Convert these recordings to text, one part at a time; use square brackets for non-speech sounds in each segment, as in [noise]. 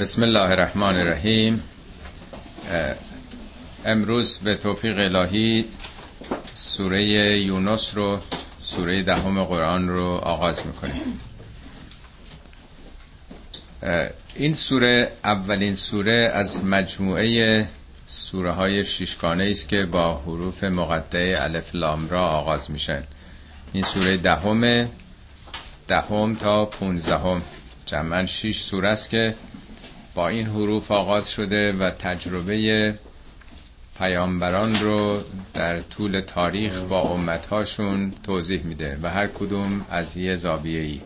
بسم الله الرحمن الرحیم. امروز به توفیق الهی سوره یونس رو سوره دهم قرآن رو آغاز می‌کنیم. این سوره اولین سوره از مجموعه سوره های شیشگانه است که با حروف مقطع الف لام را آغاز میشن. این سوره دهم دهم تا پونزدهم. جمعا شیش سوره است که این حروف آغاز شده و تجربه پیامبران رو در طول تاریخ با امتهاشون توضیح میده و هر کدوم از یه زاویه ای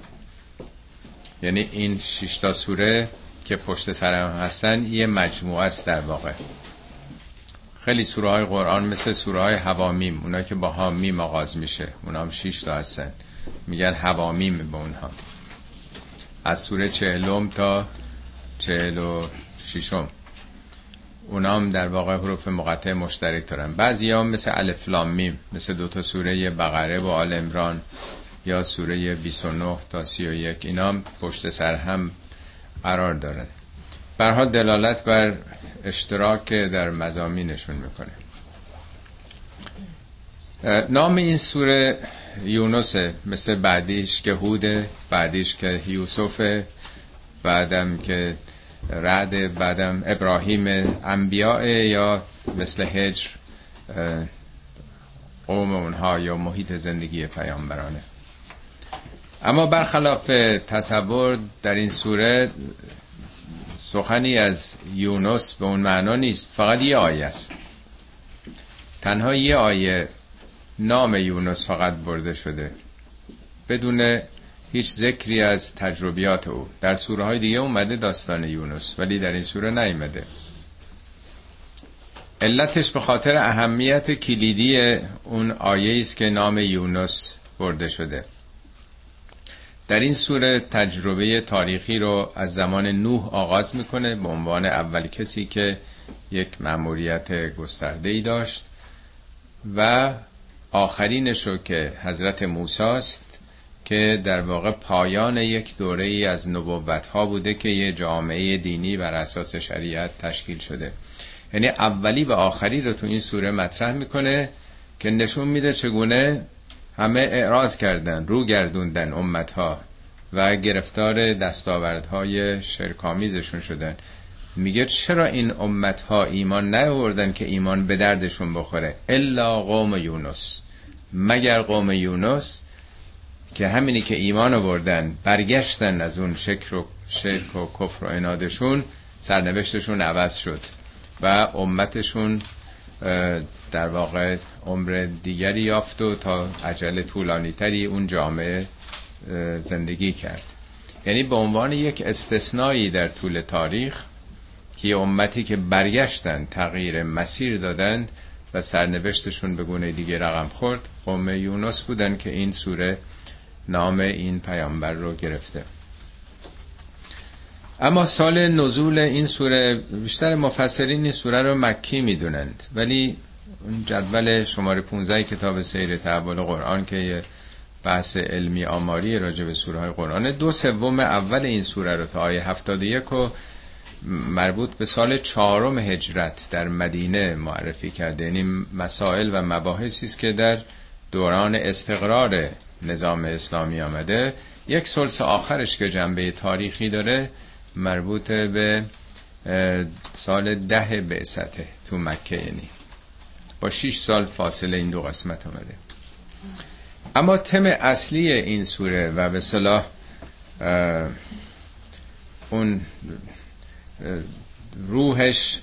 یعنی این شیشتا سوره که پشت سرم هستن یه مجموعه است در واقع. خیلی سوره های قرآن مثل سوره های هوامیم اونا که با هامیم آغاز میشه. اونا هم شیش تا هستن. میگن هوامیم به اونها. از سوره چهلم تا چهل و شیشم اونا هم در واقع حروف مقطع مشترک دارن. بعضی هم مثل الفلام میم مثل دوتا سوره بقره و آل امران یا سوره 29 تا 31 اینا هم پشت سر هم قرار دارن. برها دلالت بر اشتراک در مزامینشون می‌کنه. نام این سوره یونسه مثل بعدیش که هوده بعدیش که یوسفه بعدم که رد بعدم ابراهیم انبیاء یا مثل هجر قوم اونها یا محیط زندگی پیامبرانه. اما برخلاف تصور در این سوره سخنی از یونس به اون معنا نیست فقط یه آیه است. تنها یه آیه نام یونس فقط برده شده. بدون هیچ ذکری از تجربیات او. در سوره های دیگه اومده داستان یونس ولی در این سوره نیومده. علتش به خاطر اهمیت کلیدی اون آیه است که نام یونس برده شده. در این سوره تجربه تاریخی رو از زمان نوح آغاز می‌کنه به عنوان اول کسی که یک مأموریت گسترده ای داشت و آخرینش رو که حضرت موسی است که در واقع پایان یک دوره ای از نبوت ها بوده که یه جامعه دینی بر اساس شریعت تشکیل شده. یعنی اولی و آخری رو تو این سوره مطرح می‌کنه که نشون میده چگونه همه اعراض کردن رو گردوندن امت ها و گرفتار دستاوردهای شرکامیزشون شدن. میگه چرا این امت ها ایمان نیاوردن که ایمان به دردشون بخوره؟ الا قوم یونس. مگر قوم یونس؟ که همینی که ایمان آوردن برگشتن از اون شکر و شرک و کفر و انادشون سرنوشتشون عوض شد و امتشون در واقع عمر دیگری یافت و تا عجل طولانی تری اون جامعه زندگی کرد. یعنی به عنوان یک استثنایی در طول تاریخ که امتی که برگشتن تغییر مسیر دادند و سرنوشتشون به گونه دیگه رقم خورد قوم یونس بودن که این سوره نام این پیامبر رو گرفته. اما سال نزول این سوره بیشتر مفسرین این سوره رو مکی می‌دونند. ولی اون جدول شماره 15 کتاب سیر تحول قرآن که بحث علمی آماری راجع به سوره های قرآن دو سوم اول این سوره رو تا آیه 71 و مربوط به سال چهارم هجرت در مدینه معرفی کرده. یعنی مسائل و مباحثی است که در دوران استقرار نظام اسلامی آمده. یک سلس آخرش که جنبه تاریخی داره مربوط به سال ده بعثته تو مکه یعنی با 6 سال فاصله این دو قسمت آمده. اما تم اصلی این سوره و به صلاح اون روحش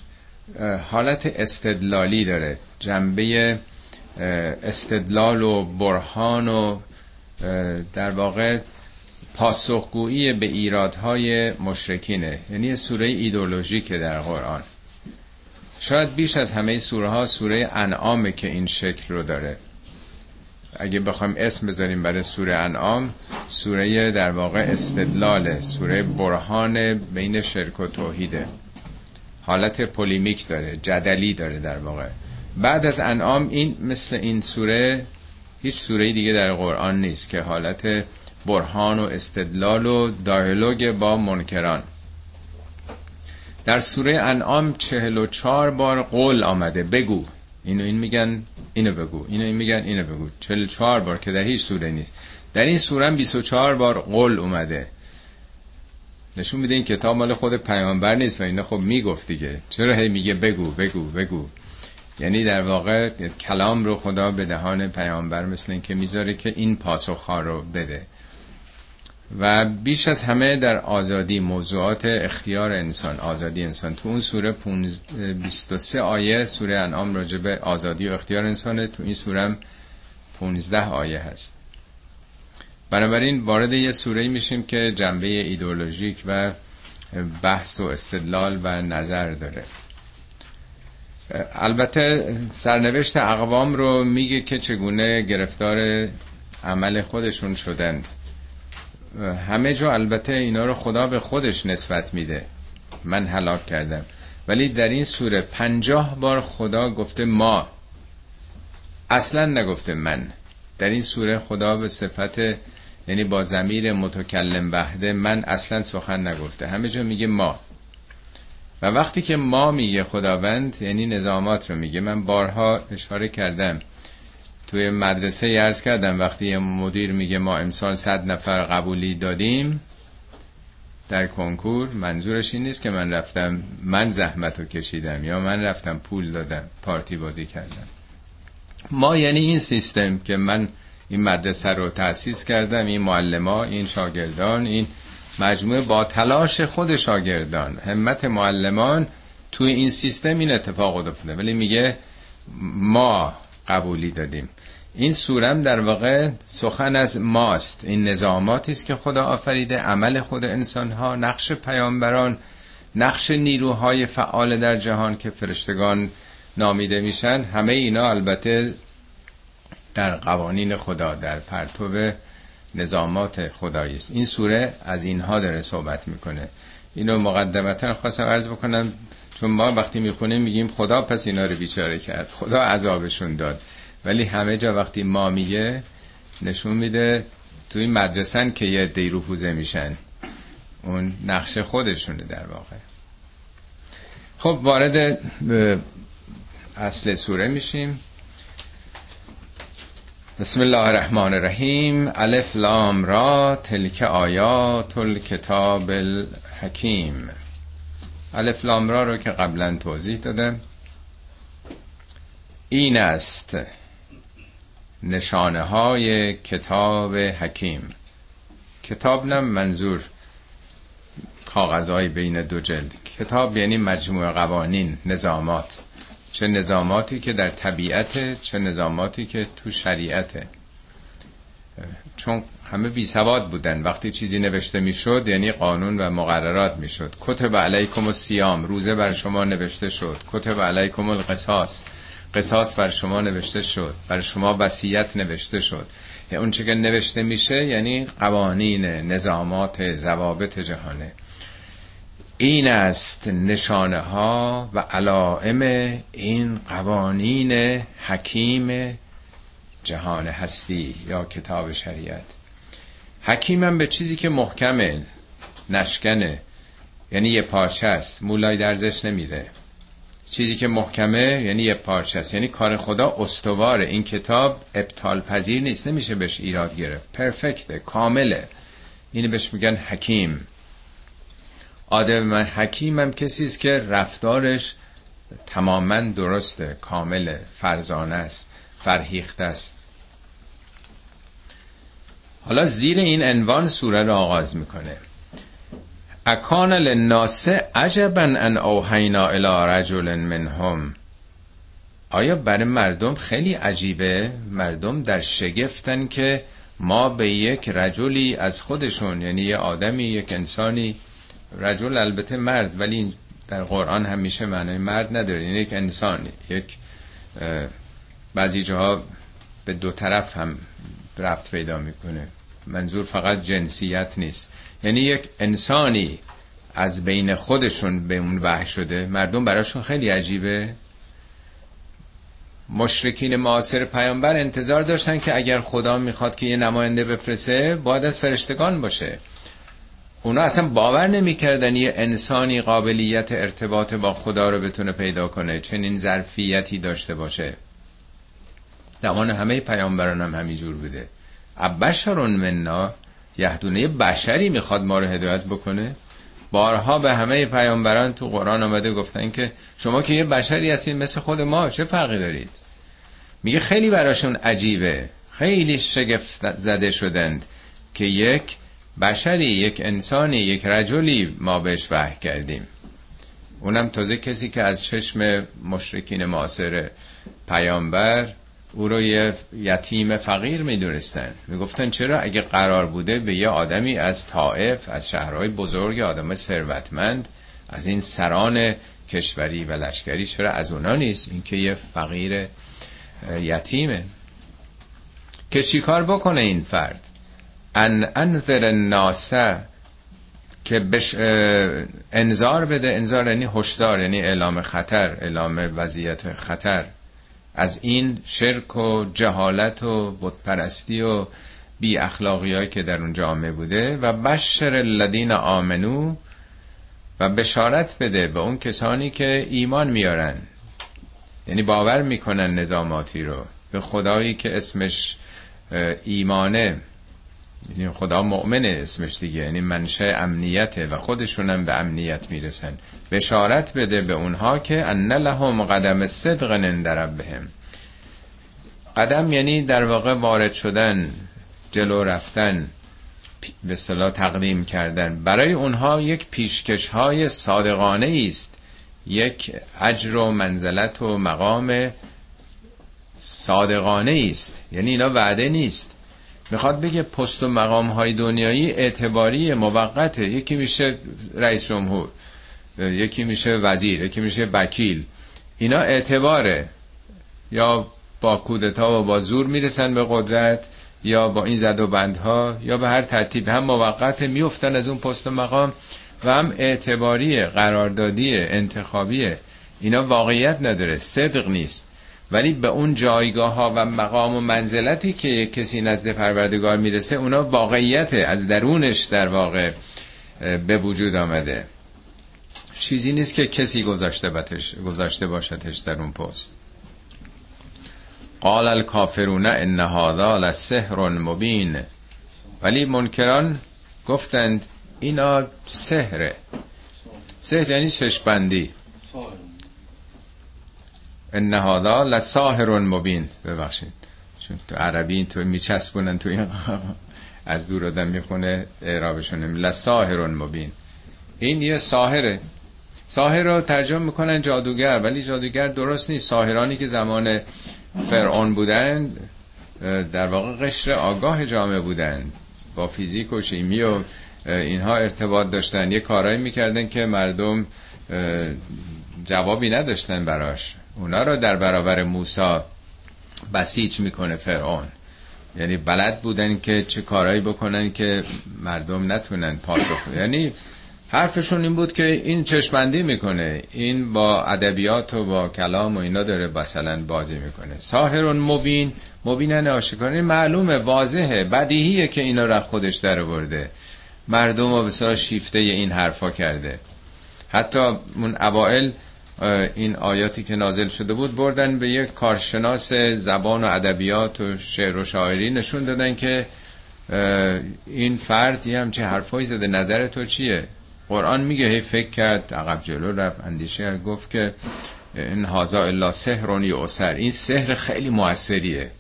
حالت استدلالی داره. جنبه استدلال و برهان و در واقع پاسخگویی به ایرادهای مشرکینه یعنی سوره ایدولوژیکه در قرآن. شاید بیش از همه سوره ها سوره انعامه که این شکل رو داره. اگه بخوایم اسم بذاریم برای سوره انعام سوره در واقع استدلاله سوره برهان بین شرک و توحیده. حالت پولیمیک داره جدلی داره در واقع. بعد از انعام این مثل این سوره هیچ سوره دیگه در قرآن نیست که حالت برهان و استدلال و دایلوگ با منکران. در سوره انعام چهل و چهار بار قول آمده بگو. اینو این میگن اینو بگو. اینو این میگن اینو بگو. چهل چهار بار که در هیچ سوره نیست. در این سوره هم 24 بار قول اومده. نشون میده این کتاب مال خود پیامبر نیست و اینا خب می‌گفت دیگه. چرا هی میگه بگو بگو بگو؟ یعنی در واقع کلام رو خدا به دهان پیامبر مثل این که می‌ذاره که این پاسخ ها رو بده. و بیش از همه در آزادی موضوعات اختیار انسان آزادی انسان. تو اون سوره 23 آیه سوره انعام راجع به آزادی و اختیار انسانه. تو این سوره 15 آیه هست. بنابراین وارد یه سوره میشیم که جنبه ایدئولوژیک و بحث و استدلال و نظر داره. البته سرنوشت اقوام رو میگه که چگونه گرفتار عمل خودشون شدند. همه جا البته اینا رو خدا به خودش نسبت میده. من هلاک کردم. ولی در این سوره پنجاه بار خدا گفته ما. اصلا نگفته من. در این سوره خدا به صفت یعنی با زمیر متکلم وحده من اصلا سخن نگفته. همه جا میگه ما. و وقتی که ما میگه خداوند یعنی نظامات رو میگه من بارها اشاره کردم. توی مدرسه یرز کردم وقتی مدیر میگه ما امسال صد نفر قبولی دادیم در کنکور منظورش این نیست که من رفتم من زحمت رو کشیدم یا من رفتم پول دادم پارتی بازی کردم. ما یعنی این سیستم که من این مدرسه رو تأسیس کردم این معلما این شاگردان این مجموعه با تلاش خود شاگردان همت معلمان توی این سیستم این اتفاق افتاده. ولی میگه ما قبولی دادیم. این سورم در واقع سخن از ماست. این نظاماتی است که خدا آفریده عمل خود انسان ها نقش پیامبران نقش نیروهای فعال در جهان که فرشتگان نامیده میشن. همه اینا البته در قوانین خدا در پرتو نظامات خدایی است. این سوره از اینها داره صحبت می‌کنه. اینو مقدمتا خواستم عرض بکنم چون ما وقتی می‌خونیم میگیم خدا پس اینا رو بیچاره کرد. خدا عذابشون داد. ولی همه جا وقتی ما میگه نشون میده تو این مدرسن که یه دی رفوزه میشن. اون نقش خودشونه در واقع. خب وارد اصل سوره میشیم. بسم الله الرحمن الرحیم الف لام را تلک آیات الکتاب الحکیم الف لام را رو که قبلا توضیح دادم این است نشانه های کتاب حکیم. کتاب نم منظور کاغذهای بین دو جلد. کتاب یعنی مجموعه قوانین نظامات. چه نظاماتی که در طبیعت چه نظاماتی که تو شریعته چون همه بی سواد بودن. وقتی چیزی نوشته می‌شد یعنی قانون و مقررات می‌شد. کتب علیکم و سیام روزه بر شما نوشته شد. کتب علیکم القصاص قصاص بر شما نوشته شد. بر شما وصیت نوشته شد. اون چه که نوشته میشه یعنی قوانین نظامات ضوابط جهانه. این است نشانه ها و علائم این قوانین حکیم جهان هستی یا کتاب شریعت. حکیمم به چیزی که محکمه نشکنه. یعنی یه پارچه است مولای درزش نمیره. چیزی که محکمه یعنی یه پارچه است. یعنی کار خدا استواره. این کتاب ابطال پذیر نیست نمیشه بهش ایراد گرفت. پرفکته کامله. اینو بهش میگن حکیم. آدم حکیمم کسی است که رفتارش تماما درسته کامل فرزانه است فرهیخته است. حالا زیر این عنوان سوره را آغاز می‌کنه. اکان للناس عجبا ان اوحینا الی رجل منهم. آیا برای مردم خیلی عجیبه؟ مردم در شگفتن که ما به یک رجلی از خودشون یعنی یه آدمی یک انسانی رجل البته مرد ولی در قرآن همیشه معنای مرد نداره. یعنی یک انسان یک بعضی جاها به دو طرف هم رفت پیدا می‌کنه. منظور فقط جنسیت نیست. یعنی یک انسانی از بین خودشون به اون وحی شده مردم براشون خیلی عجیبه. مشرکین معاصر پیامبر انتظار داشتن که اگر خدا می‌خواد که یه نماینده بفرسته باید از فرشتگان باشه. اونا اصلا باور نمی‌کردن یه انسانی قابلیت ارتباط با خدا رو بتونه پیدا کنه چنین ظرفیتی داشته باشه. زمان همه پیامبران هم همینجور بوده. ابشرون منا یهدونه بشری می‌خواد ما رو هدایت بکنه. بارها به همه پیامبران تو قرآن آمده گفتن که شما که یه بشری هستین مثل خود ما چه فرقی دارید؟ میگه خیلی براشون عجیبه. خیلی شگفت زده شدند که یک بشری یک انسانی یک رجلی ما بهش وحی کردیم. اونم تازه کسی که از چشم مشرکین معاصر پیامبر او رو یه یتیم فقیر می‌دونستن. می‌گفتن چرا اگه قرار بوده به یه آدمی از طائف از شهرهای بزرگ آدم ثروتمند از این سران کشوری و لشکری چرا از اونا نیست؟ اینکه یه فقیر یتیمه. که چیکار بکنه این فرد؟ ان انذر الناس که بش انذار بده. انذار یعنی هشدار یعنی اعلام خطر اعلام وضعیت خطر. از این شرک و جهالت و بتپرستی و بی اخلاقی که در اون جامعه بوده و بشر الذین آمنو و بشارت بده به اون کسانی که ایمان میارن. یعنی باور می‌کنن نظاماتی رو. به خدایی که اسمش ایمانه. یعنی خدا مؤمنه اسمش دیگه. یعنی منشه امنیته و خودشونم به امنیت می‌رسن. بشارت بده به اونها که ان لهم قدم صدق عند ربهم. قدم یعنی در واقع وارد شدن جلو رفتن به صلاح تقدیم کردن. برای اونها یک پیشکش های صادقانه است. یک اجر و منزلت و مقام صادقانه است. یعنی اینا وعده نیست. می‌خواد بگه پست و مقام های دنیایی اعتباری موقته. یکی میشه رئیس جمهور یکی میشه وزیر یکی میشه وکیل. اینا اعتباره. یا با کودتا و با زور می‌رسن به قدرت یا با این زد و بندها یا به هر ترتیب. هم موقت میفتن از اون پست و مقام و هم اعتباری قراردادی انتخابیه. اینا واقعیت نداره صدق نیست. ولی به اون جایگاه ها و مقام و منزلتی که کسی نزد پروردگار می‌رسه اونا واقعیت از درونش در واقع به وجود آمده. چیزی نیست که کسی گذاشته, باتش گذاشته باشدش در اون پست. قال الکافرون ان هذا لسحر مبین. ولی منکران گفتند اینا سحره. سحر یعنی چشبندی ان هذا لساحر مبین ببخشید. چون تو عربی تو میچسبونن تو این [laughs] از دور آدم می‌خونه اعرابشون. لساحر مبین. این یه ساحره. ساحر رو ترجمه می‌کنن جادوگر ولی جادوگر درست نیست. ساحرانی که زمان فرعون بودن در واقع قشر آگاه جامعه بودن. با فیزیک و شیمی و اینها ارتباط داشتن. یه کارایی می‌کردن که مردم جوابی نداشتن براش. اونا رو در برابر موسا بسیج می‌کنه فرعون. یعنی بلد بودن که چه کارایی بکنن که مردم نتونن پاسخ یعنی حرفشون این بود که این چشمندی می‌کنه. این با ادبیات و با کلام و اینا داره مثلا بازی می‌کنه. ساهرون مبین مبینن آشکار معلومه واضحه بدیهیه که اینا را خودش در برده مردم رو بسیار شیفته این حرفا کرده. حتی اون اوائل این آیاتی که نازل شده بود بردن به یک کارشناس زبان و ادبیات و شعر و شاعری نشون دادن که این فرد یه همچه حرفایی زده نظر تو چیه؟ قرآن میگه هی فکر کرد عقب جلو رفت اندیشه گفت که این هازا الا سهرونی اثر این سحر خیلی موثریه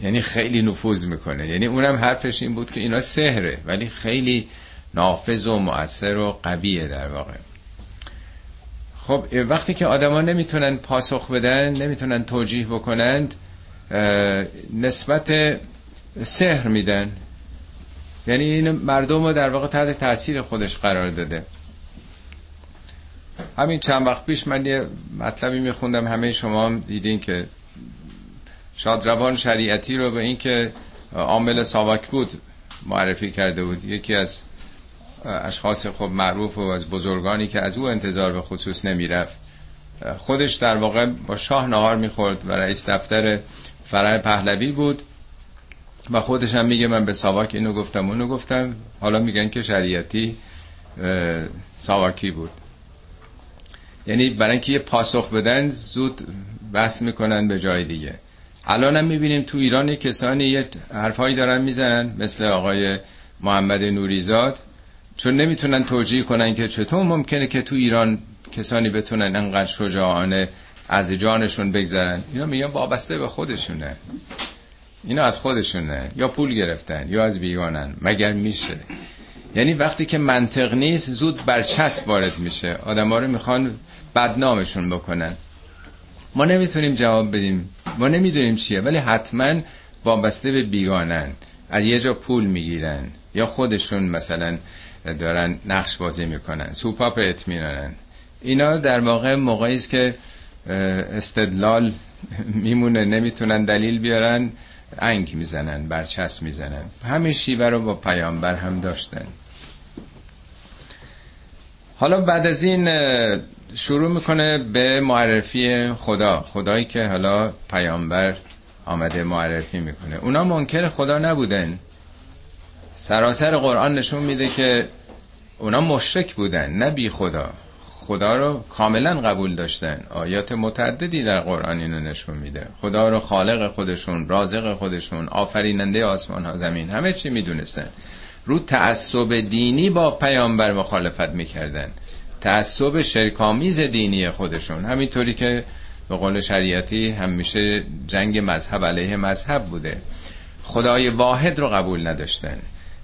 یعنی خیلی نفوذ می‌کنه. یعنی اونم حرفش این بود که اینا سحره ولی خیلی نافذ و مؤثر و قویه در واقع. خب وقتی که آدما نمی‌تونن پاسخ بدن نمی‌تونن توجیه بکنند نسبت سحر میدن. یعنی این مردم رو در واقع تحت تاثیر خودش قرار داده. همین چند وقت پیش من یه مطلبی میخوندم همه شما هم دیدین که شادروان شریعتی رو به این که عامل ساواک بود معرفی کرده بود. یکی از اشخاص خب معروف و از بزرگانی که از او انتظار به خصوص نمی‌رفت. خودش در واقع با شاه نهار می‌خورد و رئیس دفتر فرع پهلوی بود و خودش هم میگه من به ساواک اینو گفتم اونو گفتم. حالا میگن که شریعتی ساواکی بود. یعنی برای اینکه یه پاسخ بدن زود بحث می‌کنن به جای دیگه. الان هم می‌بینیم تو ایران کسانی یه حرفایی دارن می‌زنن مثل آقای محمد نوریزاد. چون نمی‌تونن توجیه کنن که چطور ممکنه که تو ایران کسانی بتونن انقدر شجاعانه از جانشون بگذرن. اینا میگن وابسته به خودشونه. اینا از خودشونه. یا پول گرفتن یا از بیگانن. مگر میشه؟ یعنی وقتی که منطق نیست زود برچسب وارد میشه. آدم ها رو می‌خوان بدنامشون بکنن. ما نمی‌تونیم جواب بدیم. ما نمی‌دونیم چیه ولی حتما وابسته به بیگانن. از یه جا پول می‌گیرن. یا خودشون مثلا دارن نقش بازی می‌کنن. سوپاپ اطمینانن اینا در واقع موقعی است که استدلال [laughs] میمونه نمی‌تونن دلیل بیارن انگ می‌زنن برچسب می‌زنن. همین شیوه رو با پیامبر هم داشتن. حالا بعد از این شروع می‌کنه به معرفی خدا. خدایی که حالا پیامبر آمده معرفی می‌کنه. اونا منکر خدا نبودن. سراسر قرآن نشون میده که اونا مشرک بودن نه بی خدا. خدا رو کاملا قبول داشتن. آیات متعددی در قرآن اینو نشون میده. خدا رو خالق خودشون رازق خودشون آفریننده آسمان ها زمین همه چی می‌دونستن. رو تعصب دینی با پیامبر مخالفت می‌کردن. تعصب شرکامیز دینی خودشون. همینطوری که به قول شریعتی همیشه جنگ مذهب علیه مذهب بوده. خدای واحد رو قبول نداشتن.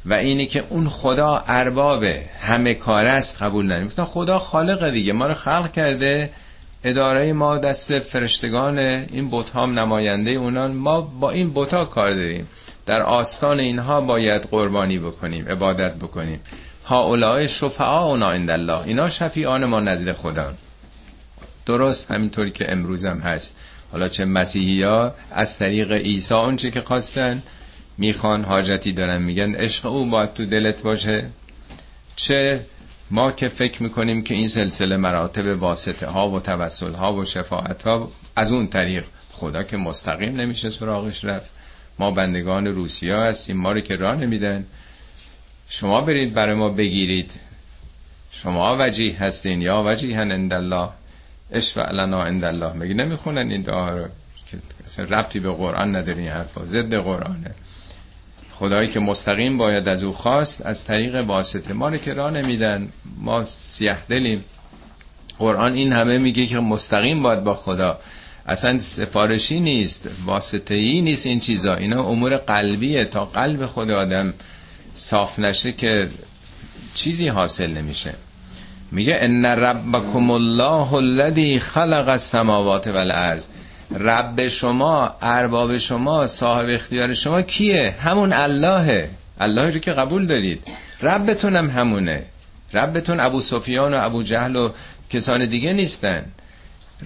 و اینی که اون خدا ارباب همه کار است قبول نداریم گفتن خدا خالق دیگه ما رو خلق کرده اداره ما دست فرشتگان این بت نماینده اونان. ما با این بتا کار داریم. در آستان اینها باید قربانی بکنیم عبادت بکنیم. ها اولای شفعا اونا الله. اینا شفیعان ما نزد خدا درست همینطوری که امروز هم هست. حالا چه مسیحی ها از طریق عیسی اونچه که خواستن می‌خوان حاجتی دارن میگن عشق او باید تو دلت باشه. چه ما که فکر می‌کنیم که این سلسله مراتب واسطه ها و توسل ها و شفاعت ها از اون طریق خدا که مستقیم نمیشه سراغش رفت. ما بندگان روسیا هستیم ما رو که راه نمیدن. شما برید برای ما بگیرید. شما وجیه هستین یا وجیهن عند الله اشفع لنا عند الله میگه نمی‌خونن این دعا رو؟ که ربطی به قرآن نداره این حرفا. ضد قرآنه. خدایی که مستقیم باید از او خواست از طریق واسطه. ما رو که راه نمیدن. ما سیه دلیم. قرآن این همه میگه که مستقیم باید با خدا. اصلا سفارشی نیست واسطه ای نیست این چیزا. اینا امور قلبیه. تا قلب خود آدم صاف نشه که چیزی حاصل نمیشه. میگه ان ربکم الله الذی خلق السماوات والارض. رب شما ارباب شما صاحب اختیار شما کیه؟ همون اللهه. اللهی رو که قبول دارید. ربتون هم همونه. ربتون ابو سفیان و ابو جهل و کسان دیگه نیستن.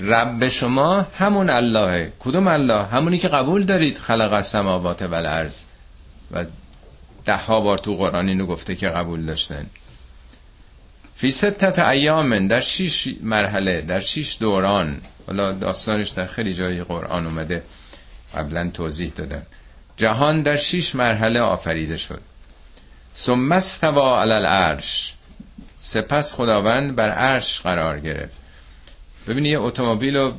رب شما همون اللهه. کدوم الله؟ همونی که قبول دارید. خلق السماوات والارض. و ده ها بار تو قرآن اینو گفته که قبول داشتن. فی ستت ایام در شیش مرحله در شیش دوران. حالا داستانش در خیلی جای قرآن اومده. قبلا توضیح دادم. جهان در شیش مرحله آفریده شد. ثم استوا علی العرش. سپس خداوند بر عرش قرار گرفت. ببینید یه اتومبیل رو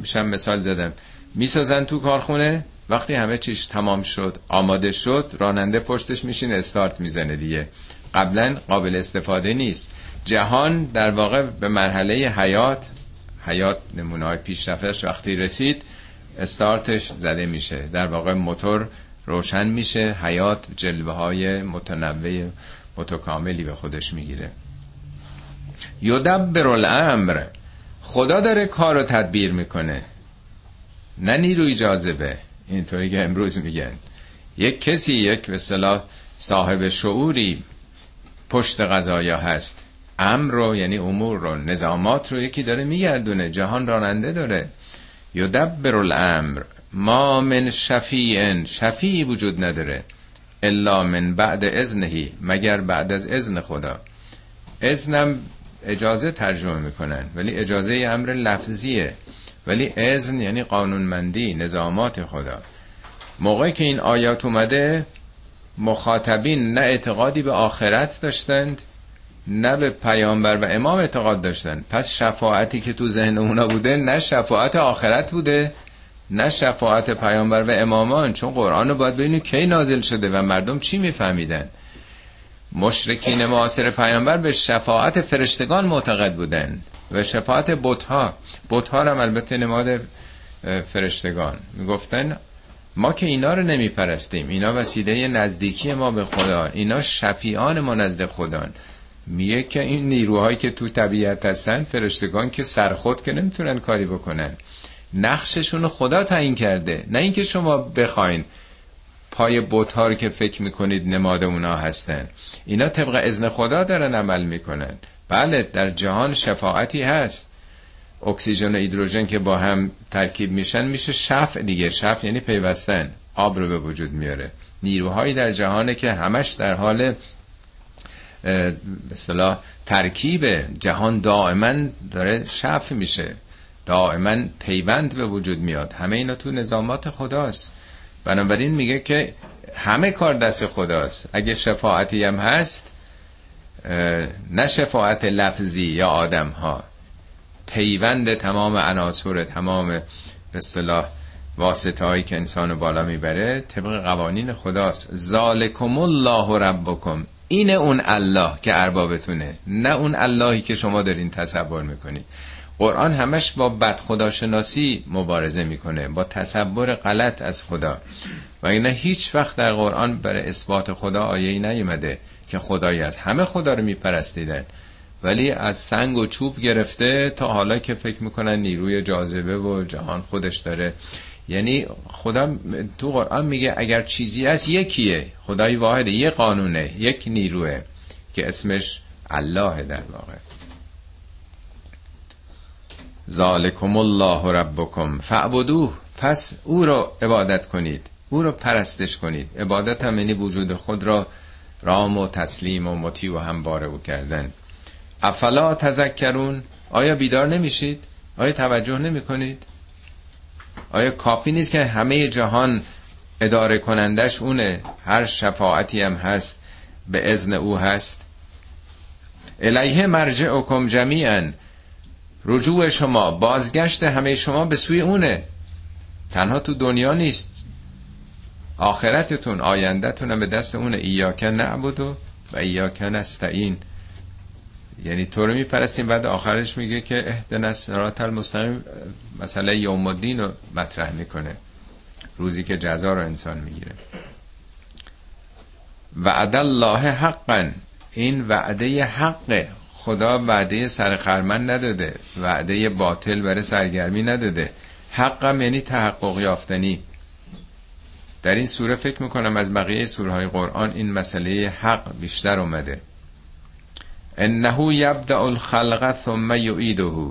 میشم مثال زدم. می‌سازن تو کارخونه وقتی همه چیش تمام شد آماده شد راننده پشتش میشین استارت می‌زنه دیگه. قبلا قابل استفاده نیست. جهان در واقع به مرحله حیات حیات نمونه های پیشرفتش وقتی رسید استارتش زده میشه. در واقع موتور روشن میشه. حیات جلوه های متنوع متکاملی به خودش می‌گیره. یدبر الامر. خدا داره کار رو تدبیر می‌کنه. نه نیروی جاذبه. اینطوری که امروز میگن. یک کسی یک به صلاح صاحب شعوری پشت قضایا هست. امر رو یعنی امور رو نظامات رو یکی داره میگردونه جهان راننده داره. یدبر الامر ما من شفیعن شفیعی وجود نداره. الا من بعد اذنهی مگر بعد از اذن خدا. اذنم اجازه ترجمه می‌کنن ولی اجازه امر لفظیه. ولی اذن یعنی قانونمندی نظامات خدا. موقعی که این آیات اومده مخاطبین نه اعتقادی به آخرت داشتند نه به پیامبر و امام اعتقاد داشتن. پس شفاعتی که تو ذهن اونا بوده نه شفاعت آخرت بوده نه شفاعت پیامبر و امامان. چون قرآن رو باید ببینید کی نازل شده و مردم چی میفهمیدن. مشرکین معاصر پیامبر به شفاعت فرشتگان معتقد بودن و شفاعت بتها. بتها هم البته نماد فرشتگان. می‌گفتن ما که اینا رو نمی پرستیم اینا وسیله نزدیکی ما به خدا. اینا شفیان ما نزد خدا میگه که این نیروهایی که تو طبیعت هستن فرشتگان که سرخود که نمی‌تونن کاری بکنن. نقششون خدا تعیین کرده. نه اینکه شما بخواین پای بوتها رو که فکر می‌کنید نماد اونا هستن. اینا طبق ازن خدا دارن عمل می‌کنن. بله در جهان شفاعتی هست. اکسیژن و هیدروژن که با هم ترکیب میشن میشه شفع دیگه. شفع یعنی پیوستن. آب رو به وجود میاره. نیروهایی در جهانه که همش در حال مثلا ترکیب جهان دائما داره شفع میشه. دائما پیوند به وجود میاد. همه اینا تو نظامات خداست. بنابراین میگه که همه کار دست خداست. اگه شفاعتی هم هست نه شفاعت لفظی یا آدم ها پیوند تمام عناصر تمام به اصطلاح واسطه هایی که انسان بالا می‌بره طبق قوانین خداست. ذالکم الله ربکم. این اون الله که اربابتونه نه اون اللهی که شما دارین تصور می‌کنید. قرآن همش با بد خداشناسی مبارزه می‌کنه با تصور غلط از خدا. و اینه هیچ وقت در قرآن برای اثبات خدا آیه نیومده که خدایی از همه خدا رو میپرستیدن. ولی از سنگ و چوب گرفته تا حالا که فکر می‌کنن نیروی جاذبه و جهان خودش داره. یعنی خدا تو قرآن میگه اگر چیزی هست یکیه. خدای واحده یه قانونه یک نیروه که اسمش الله در واقع. ذالکم الله ربکم فعبدوه. پس او را عبادت کنید او را پرستش کنید. عبادت هم یعنی وجود خود را رام و تسلیم و مطیع و همباره او کردن. افلا تذکرون؟ آیا بیدار نمیشید؟ آیا توجه نمی کنید آیا کافی نیست که همه جهان اداره کنندش اونه؟ هر شفاعتی هم هست به ازن او هست. الیه مرجعکم جمیعا. رجوع شما بازگشت همه شما به سوی اونه. تنها تو دنیا نیست. آخرتتون آیندهتون هم به دست اونه. ایاکن نعبد و ایاکن نستعین. یعنی تو رو میپرستیم بعد آخرش میگه که اهدنا الصراط المستقیم مسئله یوم الدین رو مطرح می‌کنه. روزی که جزا رو انسان می‌گیره. وعد الله حقا. این وعده حق خدا وعده سرخرمن نداده. وعده باطل برای سرگرمی نداده. حقم یعنی تحقق یافتنی. در این سوره فکر می‌کنم از بقیه سوره های قرآن این مسئله حق بیشتر اومده. انه یبدع الخلق ثم یعیده.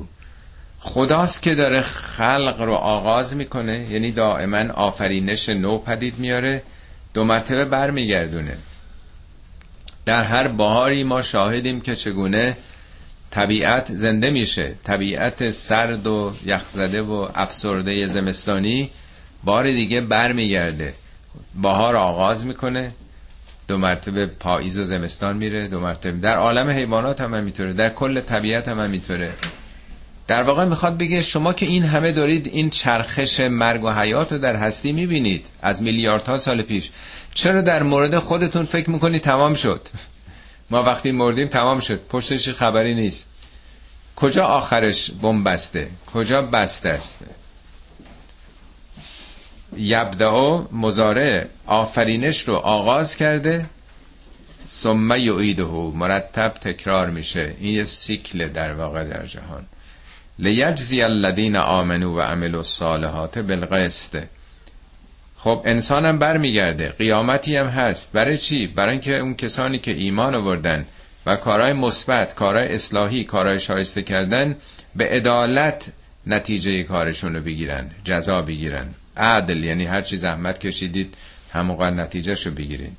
خداست که داره خلق رو آغاز می‌کنه یعنی دائما آفرینش نو پدید میاره دو مرتبه برمیگردونه. در هر بهاری ما شاهدیم که چگونه طبیعت زنده میشه. طبیعت سرد و یخزده و افسرده زمستانی بار دیگه برمیگرده. بهار آغاز می‌کنه. دو مرتبه پاییز و زمستان میره دو مرتبه. در عالم حیوانات هم همینطوره در کل طبیعت هم همینطوره. در واقع می‌خواد بگه شما که این همه دارید این چرخش مرگ و حیات رو در هستی می‌بینید از میلیاردها سال پیش چرا در مورد خودتون فکر می‌کنید تمام شد؟ ما وقتی مردیم تمام شد پشتش خبری نیست. کجا آخرش بسته کجا بسته است؟ یبدعو مزاره آفرینش رو آغاز کرده ثم یعیده مرتب تکرار میشه. این یه سیکل در واقع در جهان. لیجزی الذین آمنو و عملوا الصالحات بالقسط. خب انسانم برمیگرده. قیامتی هم هست. برای چی؟ برای اینکه اون کسانی که ایمان آوردن و کارهای مثبت کارهای اصلاحی کارهای شایسته کردن به عدالت نتیجه کارشون رو بگیرن جزا بگیرن. عدل یعنی هر چی زحمت کشیدید هموقع نتیجهشو بگیرین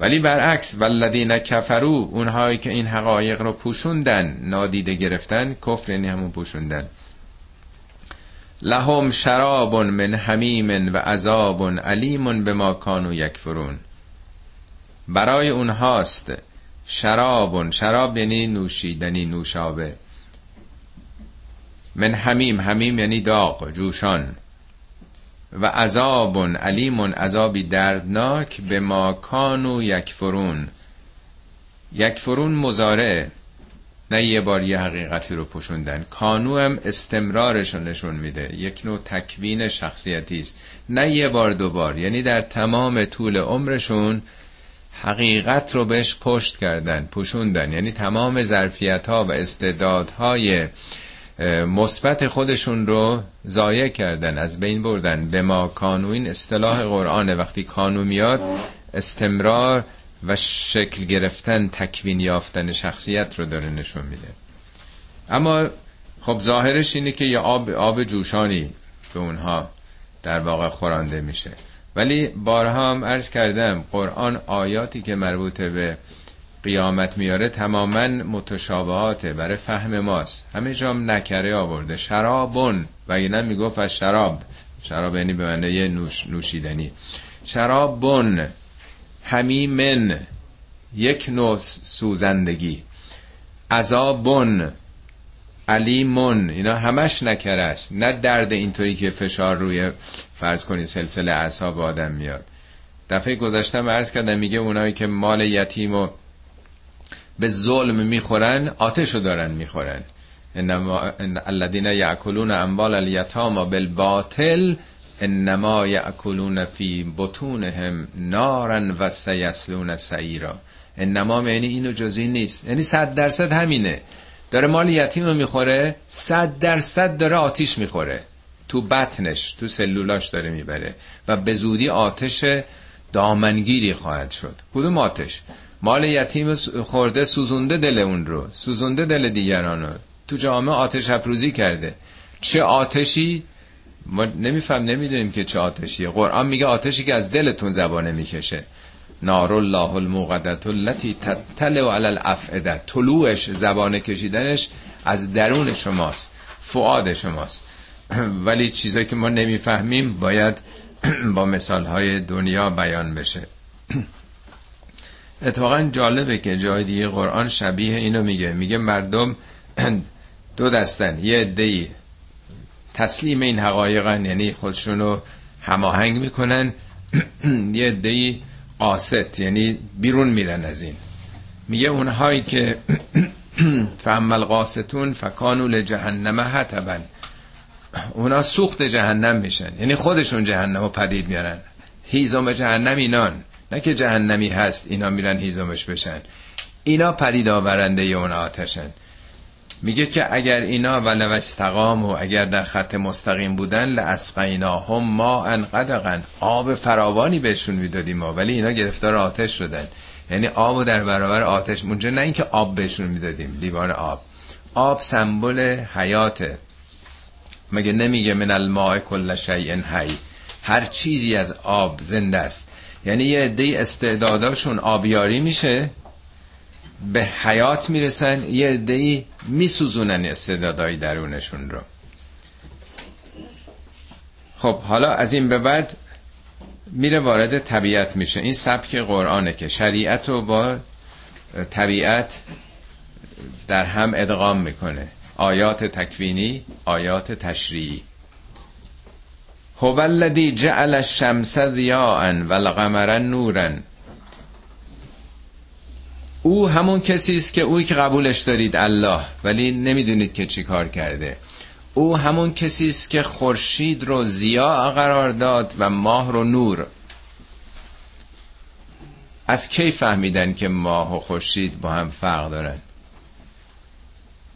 ولی برعکس والذین کفرو اونهایی که این حقایق رو پوشوندن نادیده گرفتن کفر یعنی همون پوشوندن. لهم شراب من حمیم و عذاب علیم به ما کانو یکفرون. برای اونهاست شرابون شراب یعنی نوشیدنی نوشابه. من همیم همیم یعنی داغ جوشان. و عذاب علیم عذابی دردناک به ما کانو یکفرون یکفرون مزاره نه یه بار یه حقیقتی رو پوشوندن. کانو هم استمرارش رو نشون میده. یک نوع تکوین شخصیتی است. نه یه بار دو بار. یعنی در تمام طول عمرشون حقیقت رو بهش پشت کردن پوشوندن. یعنی تمام ظرفیت ها و استعدادهای مثبت خودشون رو ضایع کردن از بین بردن. به ما کانو این اصطلاح قرآنه. وقتی کانو میاد استمرار و شکل گرفتن تکوین یافتن شخصیت رو داره نشون میده. اما خب ظاهرش اینه که یه آب, آب جوشانی به اونها در واقع خورانده میشه. ولی بارها هم عرض کردم قرآن آیاتی که مربوط به قیامت میاره تماما متشابهاته برای فهم ماست. همه جام نکره آورده. شرابون. و اینا می‌گفت از شراب. شراب یعنی به معنی نوش، نوشیدنی. شرابون. همیمن یک نوع سوزندگی. عذابون. علیمون. اینا همش نکره است. نه درد اینطوری که فشار روی فرض کنی سلسله اعصاب آدم میاد. دفعه گذشتم عرض کردم میگه اونایی که مال یتیم و به ظلم می‌خورن آتش رو دارن می‌خورن. انما الذين یاکلون اموال الیتاما بالباطل انما یاکلون فی بطونهم نارا و سعیرا. انما یعنی اینو جزی نیست. یعنی صد درصد همینه. داره مال یتیم رو می‌خوره صد درصد داره آتیش می‌خوره. تو بطنش تو سلولاش داره می‌بره. و به زودی آتش دامنگیری خواهد شد. کدوم آتش؟ مال یتیم خورده سوزونده دل اون رو سوزونده دل دیگران رو. تو جامعه آتش افروزی کرده. چه آتشی؟ ما نمیفهم نمی‌دونیم که چه آتشیه. قرآن میگه آتشی که از دلتون زبانه می‌کشه. نار الله الموقدت التي تطلع علی الافئده طلوعش زبانه کشیدنش از درون شماست. فعاد شماست. [clears throat] ولی چیزایی که ما نمی‌فهمیم باید [clears throat] با مثال های دنیا بیان بشه. اتفاقا جالبه که جای دیگه قرآن شبیه اینو میگه. میگه مردم دو دستن یه عده‌ای. تسلیم این حقایقن یعنی خودشونو هماهنگ می‌کنن. [clears throat] یه عده‌ای قاست یعنی بیرون میرن از این. میگه اونهایی که [clears throat] فهمل قاستون فکانو لجهنم حتبن اونا سوخت جهنم میشن. یعنی خودشون جهنم رو پدید میارن. هیزم جهنم اینان. نه که جهنمی هست اینا میرن هیزمش بشن. اینا پرید آورنده اون آتشن. میگه که اگر اینا ولو استقام و اگر در خط مستقیم بودن لاسقینا هم ما انقدقن آب فراوانی بهشون می‌دادیم ما ولی اینا گرفتار آتش شدن. یعنی آب در برابر آتش اونجا نه اینکه آب بهشون می‌دادیم لیوان آب. آب سمبل حیاته. مگه نمیگه من الماء کل شیء حی. هر چیزی از آب زنده است. یعنی یه عده استعداداشون آبیاری میشه به حیات می‌رسن یه عده میسوزونن استعدادهای درونشون رو. خب حالا از این به بعد میره وارد طبیعت میشه. این سبک قرآنه که شریعت رو با طبیعت در هم ادغام می‌کنه. آیات تکوینی آیات تشریعی. هو الذی جعل الشمس ضیاء والقمر نورا. او همون کسی است که اوی که قبولش دارید الله ولی نمی‌دونید که چی کار کرده. او همون کسی است که خورشید رو ضیا قرار داد و ماه رو نور. از کی فهمیدن که ماه و خورشید با هم فرق دارن؟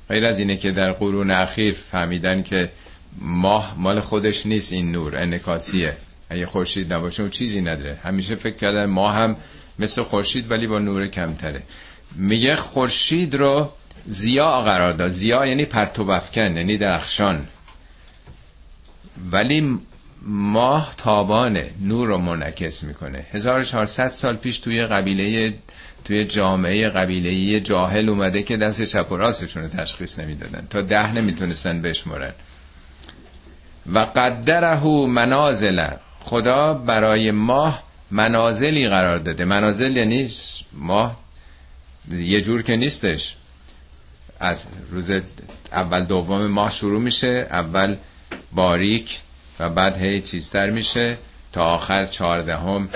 غیر از اینه که در قرون اخیر فهمیدن که ماه مال خودش نیست این نور انکاسیه اگه خورشید نباشه چیزی نداره. همیشه فکر کردن ما هم مثل خورشید ولی با نور کمتره. میگه خورشید رو زیا قرار داد. زیا یعنی پرتو افکن یعنی درخشان. ولی ماه تابانه نور رو منعکس می‌کنه. 1400 سال پیش توی قبیله توی جامعه قبیله جاهل اومده که دست چپ و راستشون رو تشخیص نمی‌دادن. تا ده نمی‌تونستن بشمرن. و قدره منازل. خدا برای ماه منازلی قرار داده. منازل یعنی ماه یه جور که نیستش. از روز اول دوم ماه شروع میشه اول باریک و بعد هی چیزتر میشه. تا آخر چهاردهم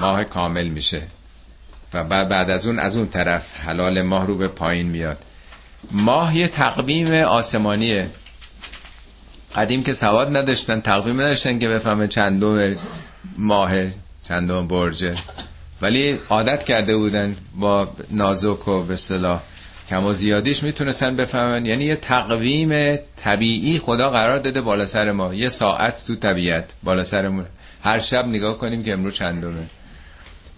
ماه کامل میشه. و بعد بعد از اون از اون طرف حلال ماه رو به پایین میاد. ماه یه تقویم آسمانیه. قدیم که سواد نداشتن تقویم نداشتن که بفهمه چندم ماه چندم برجه. ولی عادت کرده بودن با نازک و به صلاح کم و زیادیش می‌تونستن بفهمن. یعنی یه تقویم طبیعی خدا قرار داده بالا سر ما. یه ساعت تو طبیعت بالا سرمون هر شب نگاه کنیم که امروز چندمه.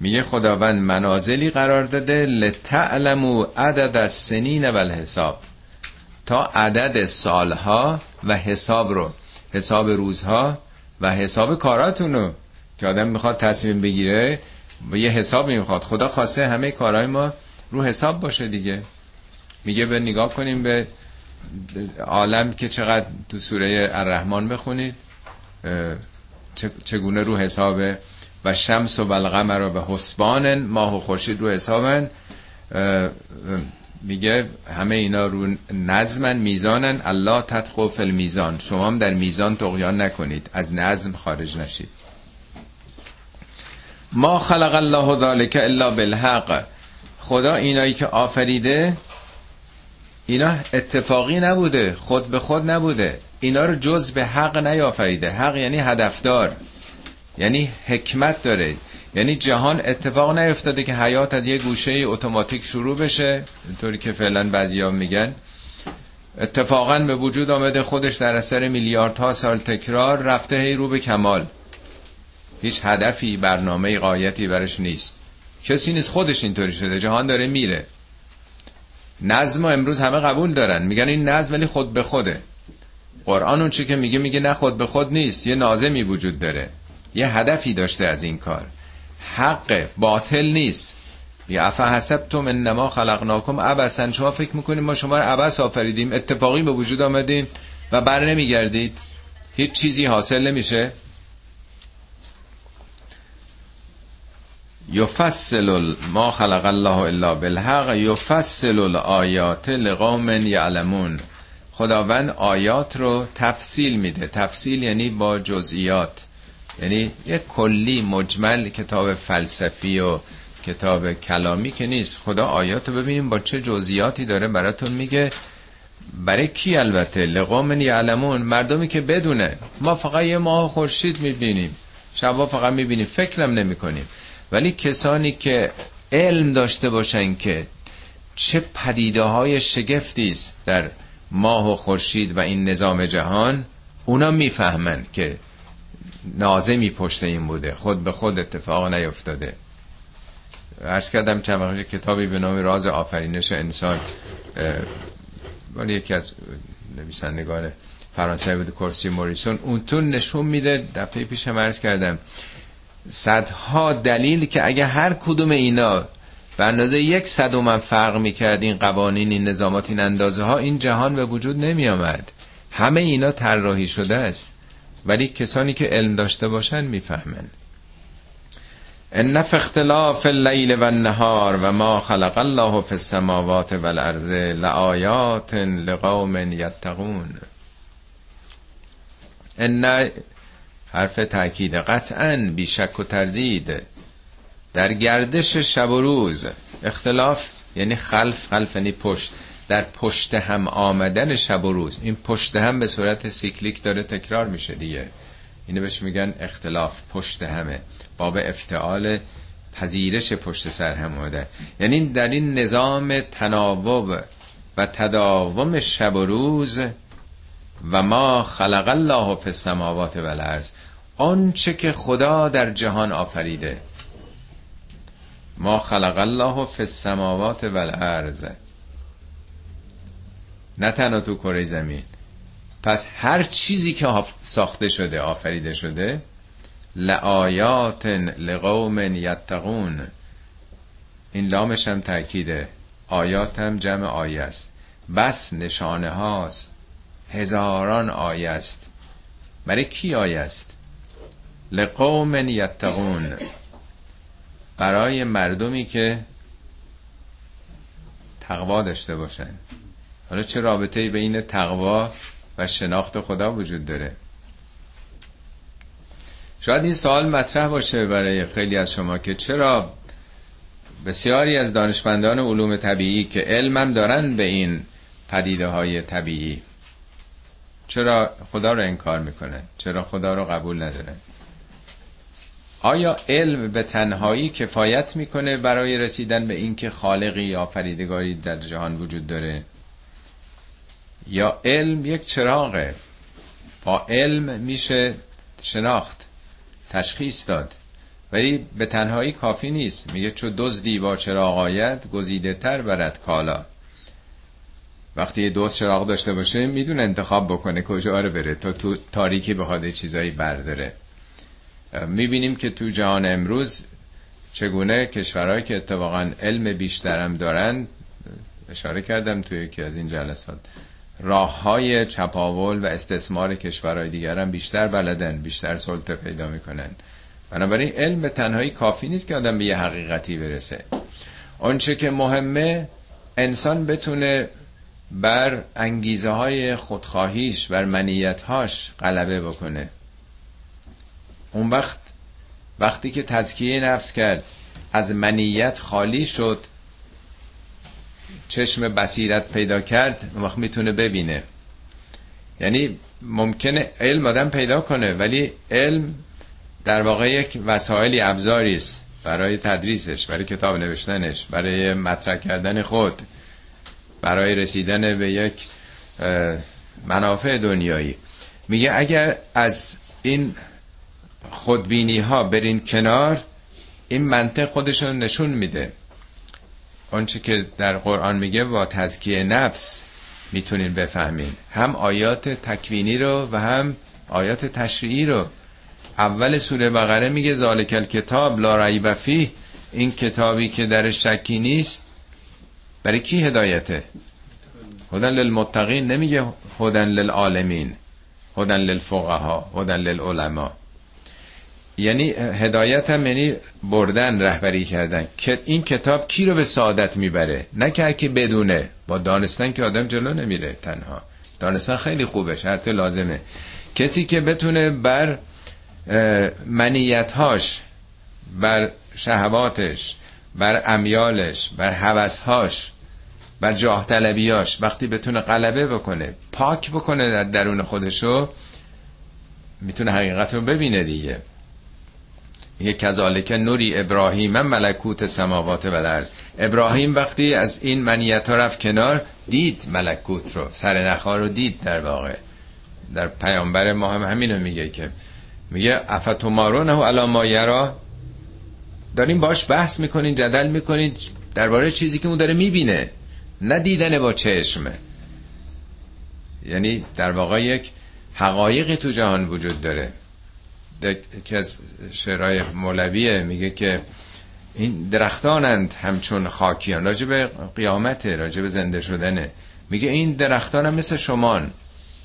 میگه خداوند منازلی قرار داده لتعلمو عدد از سنین و الحساب تا عدد سالها و حساب رو حساب روزها و حساب کاراتونو که آدم می‌خواد تصمیم بگیره و یه حساب می‌خواد. خدا خواسته همه کارهای ما رو حساب باشه دیگه. میگه به نگاه کنیم به عالم که چقدر تو سوره الرحمن بخونید چگونه رو حسابه. و شمس و بلغمر و به حسبان ماه و خورشید رو حسابن. میگه همه اینا رو نظمن میزانن. الله تدخو فی میزان شما هم در میزان تقیان نکنید. از نظم خارج نشید. ما خلق الله ذالک الا بالحق. خدا اینایی که آفریده اینا اتفاقی نبوده. خود به خود نبوده. اینا رو جز به حق نیافریده. حق یعنی هدفدار. یعنی حکمت داره. یعنی جهان اتفاق نیفتاده که حیات از یه گوشه اتوماتیک شروع بشه. اینطوری که فعلا بعضیا میگن. اتفاقا به وجود آمده خودش در اثر میلیاردها سال تکرار رفته هی رو به کمال. هیچ هدفی برنامه قایتی برش نیست. کسی نیست خودش اینطوری شده. جهان داره میره. نظم امروز همه قبول دارن. میگن این نظم ولی خود به خوده. قرآن اون چی که میگه میگه نه خود به خود نیست. یه نازمی وجود داره. یه هدفی داشته از این کار. حق باطل نیست. یا افا حسبتم انما خلقناکم عبسا شما فکر می‌کنید ما شما رو عبس آفریدیم اتفاقی به وجود آمدین و بر نمیگردید. هیچ چیزی حاصل نمیشه. یفصل ما خلق الله الا بالحق یفصل الآیات لقوم یعلمون. خداوند آیات رو تفصیل میده. تفصیل یعنی با جزئیات. یعنی یک کلی مجمل کتاب فلسفی و کتاب کلامی که نیست. خدا آیات رو ببینیم با چه جزئیاتی داره براتون میگه. برای کی البته؟ لقوم یعلمون. مردمی که بدونه. ما فقط یه ماه خورشید می‌بینیم. شبا فقط می‌بینیم. فکرم نمی‌کنیم. ولی کسانی که علم داشته باشن که چه پدیده های شگفتی است در ماه و خورشید و این نظام جهان اونا می‌فهمن که نازمی پشت این بوده. خود به خود اتفاق نیفتاده. عرض کردم چند وقت کتابی به نام راز آفرینش انسان ولی یکی از نویسندگان فرانسوی بود کرسی موریسون. اون تو نشون میده دفعه پیش عرض کردم صدها دلیل که اگه هر کدوم اینا به اندازه یک صدومن فرق می‌کرد این قوانین این نظامات این اندازه ها این جهان به وجود نمی آمد همه اینا طراحی شده است. ولی کسانی که علم داشته باشن می‌فهمن. ان اختلاف اللیل و النهار و ما خلق الله فی السماوات والارض لآیات لقوم یتقون. ان حرف تاکید قطعا بی شک و تردید. در گردش شب و روز اختلاف یعنی خلف خلف یعنی پشت. در پشت هم آمدن شب و روز. این پشت هم به صورت سیکلیک داره تکرار میشه دیگه. اینو بهش میگن اختلاف پشت همه. باب افتعال پذیرش پشت سر هم آمده یعنی در این نظام تناوب و تداوم شب و روز و ما خلق الله فی السماوات و الارض آنچه که خدا در جهان آفریده. ما خلق الله فی السماوات و الارض. نه تنها تو کره زمین. پس هر چیزی که ساخته شده آفریده شده لآیات لقوم یتقون. این لامش هم تاکیده آیات هم جمع آیه است. بس نشانه هاست. هزاران آیه است. برای کی آیه است؟ لقوم یتقون. برای مردمی که تقوا داشته باشن. حالا چه رابطه بین تقوا و شناخت خدا وجود داره؟ شاید این سوال مطرح باشه برای خیلی از شما که چرا بسیاری از دانشمندان علوم طبیعی که علمم دارن به این پدیده های طبیعی. چرا خدا رو انکار می‌کنن؟ چرا خدا رو قبول ندارن؟ آیا علم به تنهایی کفایت می‌کنه برای رسیدن به اینکه خالقی یا فریدگاری در جهان وجود داره؟ یا علم یک چراغه. با علم میشه شناخت تشخیص داد. ولی به تنهایی کافی نیست. میگه چو دزدی با چراغ آید گزیده تر برد کالا. وقتی یه دوست چراغ داشته باشه می‌دونه انتخاب بکنه کجا رو بره. تا تو تاریکی بخواد چیزایی برداره. می‌بینیم که تو جهان امروز چگونه کشورهایی که اتفاقا علم بیشترم دارن اشاره کردم توی یکی از این جلسات. راه های چپاول و استثمار کشورهای دیگر هم بیشتر بلدن بیشتر سلطه پیدا می‌کنن. بنابراین علم به تنهایی کافی نیست که آدم به یه حقیقتی برسه. آنچه که مهمه انسان بتونه بر انگیزه های خودخواهیش بر منیتهاش غلبه بکنه. اون وقت وقتی که تزکیه نفس کرد از منیت خالی شد چشم بصیرت پیدا کرد وقت می‌تونه ببینه. یعنی ممکنه علم آدم پیدا کنه ولی علم در واقع یک وسایلی ابزاری است برای تدریسش برای کتاب نوشتنش برای مطرح کردن خود برای رسیدن به یک منافع دنیایی. میگه اگر از این خودبینی ها برین کنار این منطق خودشون نشون میده. آنچه که در قرآن میگه با تزکیه نفس می‌تونین بفهمین. هم آیات تکوینی رو و هم آیات تشریعی رو. اول سوره بقره میگه ذالک کتاب لا ریب فیه. این کتابی که درش شکی نیست برای کی هدایته؟ هدن للمتقین. نمیگه هدن للعالمین. هدن للفقها. هدن للعلماء. یعنی هدایت هم یعنی بردن رهبری کردن. که این کتاب کی رو به سعادت می‌بره؟ نه که که بدونه. با دانستن که آدم جلو نمیره تنها. دانستن خیلی خوبه شرط لازمه. کسی که بتونه بر منیتهاش بر شهواتش بر امیالش بر هوسهاش بر جاه طلبیاش وقتی بتونه غلبه بکنه پاک بکنه در درون خودشو می‌تونه حقیقت رو ببینه دیگه. میگه کذالک نوری ابراهیم ملکوت سماوات و الارض. ابراهیم وقتی از این منیت ها رفت کنار دید ملکوت رو سر نخا رو دید در واقع. در پیامبر ما هم همینو میگه که میگه افتمارونه علا ما یرا؟ داریم باش بحث می‌کنین جدل می‌کنین درباره چیزی که اون داره می‌بینه ندیدن با چشم. یعنی در واقع یک حقایقی تو جهان وجود داره. که از شعرهای مولویه میگه که این درختانند همچون خاکیان. راجع به قیامته راجع به زنده شدنه. میگه این درختان هم مثل شمان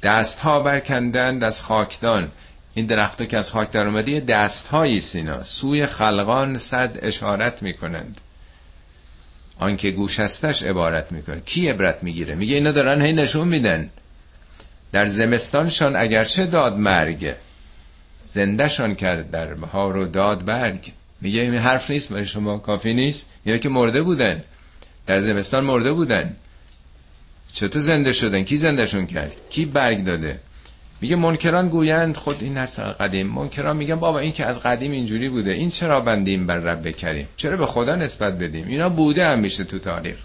دست ها برکندند از خاکدان. این درخت که از خاک در اومده دست هایی سینا سوی خلقان صد اشارت می‌کنند. آنکه گوش هستش عبارت می‌کنه. کی عبرت می‌گیره؟ میگه اینا دارن هی نشون میدن. در زمستانشان اگرچه داد مرگ زندهشان کرد در بهار و داد برگ. میگه این حرف نیست برای شما کافی نیست؟ یا که مرده بودن. در زمستان مرده بودن. چطور زنده شدن؟ کی زندهشون کرد؟ کی برگ داده؟ میگه منکران گویند خود این هست قدیم. منکران میگن بابا این که از قدیم اینجوری بوده. این چرا بندیم بر رب کریم چرا به خدا نسبت بدیم؟ اینا بوده هم میشه تو تاریخ.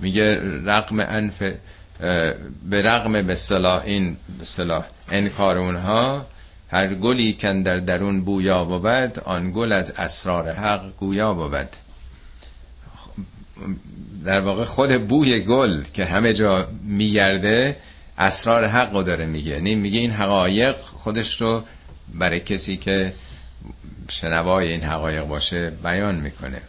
میگه رقم انف به رقم به صلاح این به صلاح. انکار اونها هر گلی کن در درون بویا بود آن گل از اسرار حق گویا بود. در واقع خود بوی گل که همه جا میگرده اسرار حق رو داره میگه. یعنی میگه این حقایق خودش رو برای کسی که شنوای این حقایق باشه بیان می‌کنه.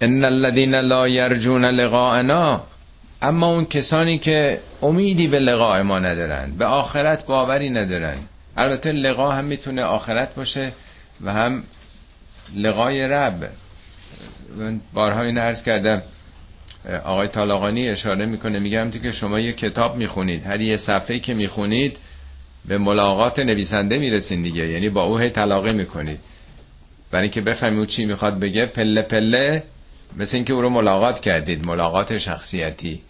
ان الذين لا يرجون لقاءنا اما اون کسانی که امیدی به لقاء ما ندارن به آخرت باوری ندارن. البته لقا هم می‌تونه آخرت باشه و هم لقای رب. من بارها این عرض کردم. آقای طالاقانی اشاره می‌کنه میگم تو که شما یه کتاب می‌خونید هر یه صفحه که می‌خونید به ملاقات نویسنده می‌رسین دیگه. یعنی با او هی تلاقه می‌کنید برای اینکه بفهمی او چی می‌خواد بگه پله پله مثل اینکه او رو ملاقات کردید ملاقات شخصیتی.